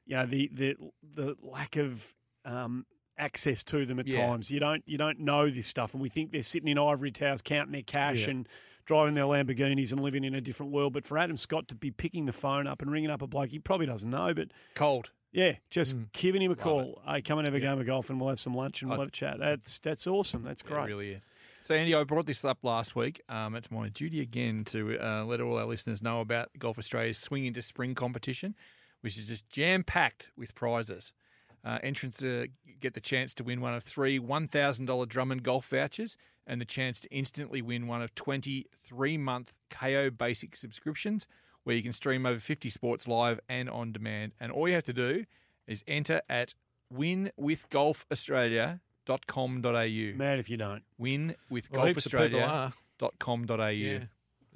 you know, the the the lack of um, access to them at Yeah. times. You don't you don't know this stuff, and we think they're sitting in ivory towers counting their cash and driving their Lamborghinis and living in a different world. But for Adam Scott to be picking the phone up and ringing up a bloke he probably doesn't know, but Cold. Yeah, just Mm. giving him a call. Hey, come and have a game of golf, and we'll have some lunch and we'll I- have a chat. That's that's awesome. That's great. It really is. So, Andy, I brought this up last week. Um, it's my duty again to uh, let all our listeners know about Golf Australia's Swing into Spring competition, which is just jam packed with prizes. Uh, entrants uh, get the chance to win one of three $1,000 Drummond golf vouchers and the chance to instantly win one of 20 three month Kayo basic subscriptions where you can stream over 50 sports live and on demand. And all you have to do is enter at winwithgolfaustralia.com.au. Mad if you don't. Well, heaps of people are. winwithgolfaustralia.com.au. Yeah,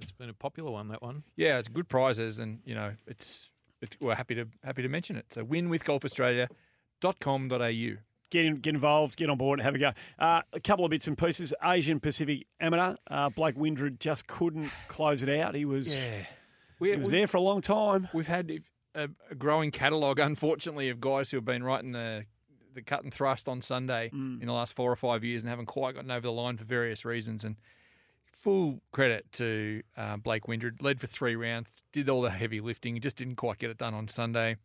it's been a popular one. That one. Yeah, it's good prizes, and you know, it's, it's we're happy to happy to mention it. So winwithgolfaustralia.com.au. Get in, get involved, get on board, and have a go. Uh, a couple of bits and pieces. Asian Pacific Amateur. Uh, Blake Windred just couldn't close it out. He was Yeah. He was there for a long time. We've had a, a growing catalogue, unfortunately, of guys who have been right in the the cut and thrust on Sunday Mm. in the last four or five years and haven't quite gotten over the line for various reasons. And full credit to uh, Blake Windred, led for three rounds, did all the heavy lifting, just didn't quite get it done on Sunday.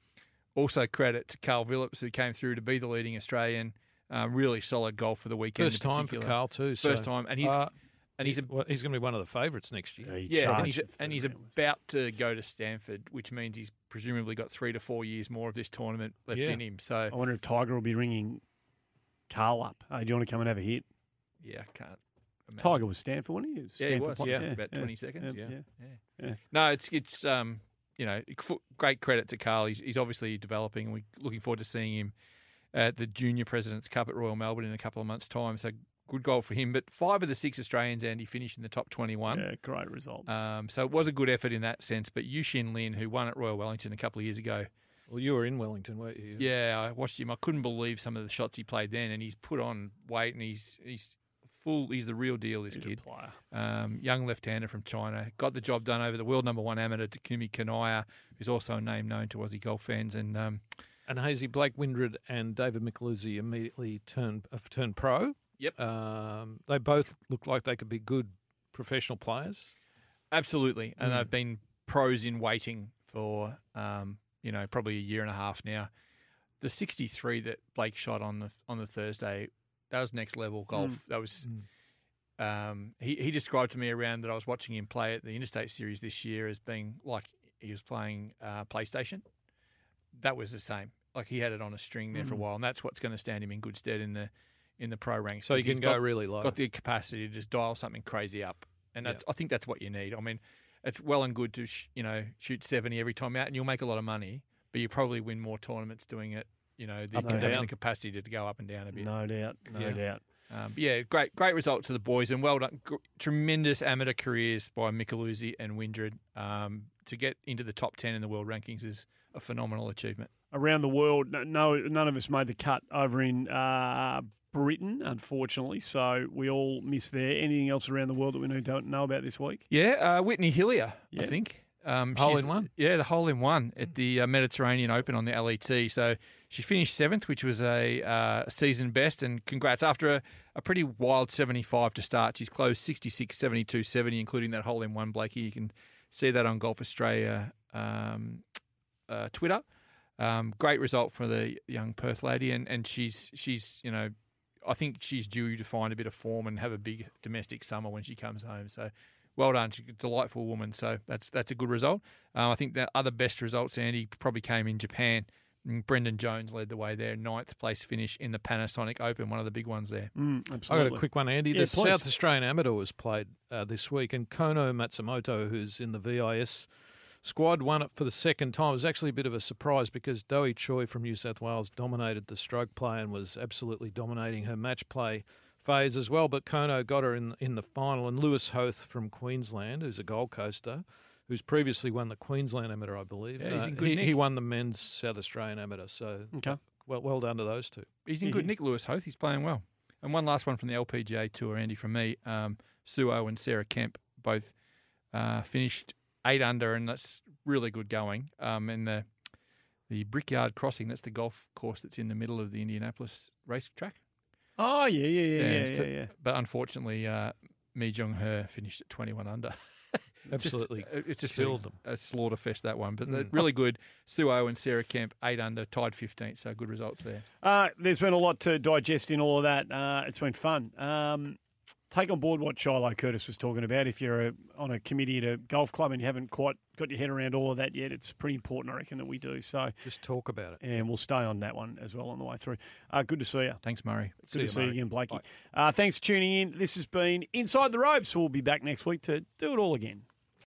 Also credit to Karl Vilips, who came through to be the leading Australian. Uh, really solid golf for the weekend. First time for. Karl too. First so, time, and he's uh, and he's a, well, he's going to be one of the favourites next year. yeah, and he's, and he's about to go to Stanford, which means he's presumably got three to four years more of this tournament left Yeah. in him. So I wonder if Tiger will be ringing Karl up. Hey, do you want to come and have a hit? yeah, I can't. Imagine. Tiger was Stanford, wasn't he? He was Yeah, he Stanford was. player. Yeah, for about twenty seconds. Yeah, Yeah, yeah. yeah. No, it's it's um you know great credit to Karl. He's he's obviously developing. and We're looking forward to seeing him at the Junior Presidents Cup at Royal Melbourne in a couple of months' time. So good goal for him. But five of the six Australians, Andy, finished in the top twenty-one. Yeah, great result. Um, so it was a good effort in that sense. But Yuxin Lin, who won at Royal Wellington a couple of years ago, Well, you were in Wellington, weren't you? yeah, I watched him. I couldn't believe some of the shots he played then, and he's put on weight, and he's he's full. He's the real deal. This He's a kid, player. um, young left-hander from China, got the job done over the world number one amateur Takumi Kanaya, who's also a name known to Aussie golf fans, and um, And Hazy Blake Windred and David Micheluzzi immediately turned have turned pro. Yep. Um, they both look like they could be good professional players. absolutely, and Mm. they've been pros in waiting for um, you know probably a year and a half now. The 63 that Blake shot on the on the Thursday, that was next level golf. That was. Um, he, he described to me around that I was watching him play at the Interstate Series this year as being like he was playing uh, PlayStation. That was the same. Like he had it on a string there for a Mm. while, and that's what's going to stand him in good stead in the in the pro ranks. So you can go got- really low. Got the capacity to just dial something crazy up, and that's I think that's what you need. I mean, it's well and good to sh- you know shoot seventy every time out, and you'll make a lot of money, but you probably win more tournaments doing it. You know, the, Up and the capacity to, to go up and down a bit. No doubt, no Yeah. doubt. Um, but yeah, great, great result to the boys, and well done. Gr- tremendous amateur careers by Micheluzzi and Windred. Um, to get into the top ten in the world rankings is a phenomenal achievement. Around the world, no, no, none of us made the cut over in uh, Britain, unfortunately. So we all miss there. Anything else around the world that we need to know about this week? Yeah, uh, Whitney Hillier, Yeah. I think. Um, Hole in one? Yeah, the hole in one at the uh, Mediterranean Open on the LET. So she finished seventh, which was a uh, season best. And congrats. After a, a pretty wild 75 to start, she's closed 66, 72, 70, including that hole in one, Blakey. You can see that on Golf Australia um, uh, Twitter. Um, great result for the young Perth lady, and, and she's she's you know, I think she's due to find a bit of form and have a big domestic summer when she comes home. So, well done, she's a delightful woman. So that's that's a good result. Um, I think the other best results, Andy, probably came in Japan. Mm, Brendan Jones led the way there, ninth place finish in the Panasonic Open, one of the big ones there. Mm, I absolutely. got a quick one, Andy. Yeah, the please. South Australian Amateur was played uh, this week, and Kono Matsumoto, who's in the VIS squad, won it for the second time. It was actually a bit of a surprise because Doe Choi from New South Wales dominated the stroke play and was absolutely dominating her match play phase as well. But Kono got her in in the final, and Lewis Hoth from Queensland, who's a Gold Coaster. Who's previously won the Queensland Amateur, I believe. Yeah, he's Uh, in good he, he won the men's South Australian Amateur. So, Okay. well, well done to those two. He's in good nick, Lewis Hoth. He's playing well. And one last one from the LPGA Tour, Andy, from me. Um, Suo and Sarah Kemp both uh, finished eight under, and that's really good going. Um, and the the Brickyard Crossing, that's the golf course that's in the middle of the Indianapolis racetrack. Oh yeah, yeah, yeah, yeah, yeah. so- yeah. But unfortunately, uh, Mi Jung Hur finished at 21 under. Absolutely uh, it's just killed a, them. a slaughter fest that one, but Mm. they're really good. Sue O and Sarah Kemp eight under, tied 15th, so good results there. Uh, there's been a lot to digest in all of that. Uh, it's been fun. Um, take on board what Shiloh Curtis was talking about. If you're a, on a committee at a golf club and you haven't quite got your head around all of that yet, it's pretty important, I reckon, that we do. So just talk about it. And we'll stay on that one as well on the way through. Uh, good to see you. Thanks, Murray. Good See to you, see you again, Blakey. Uh, thanks for tuning in. This has been Inside the Ropes. We'll be back next week to do it all again.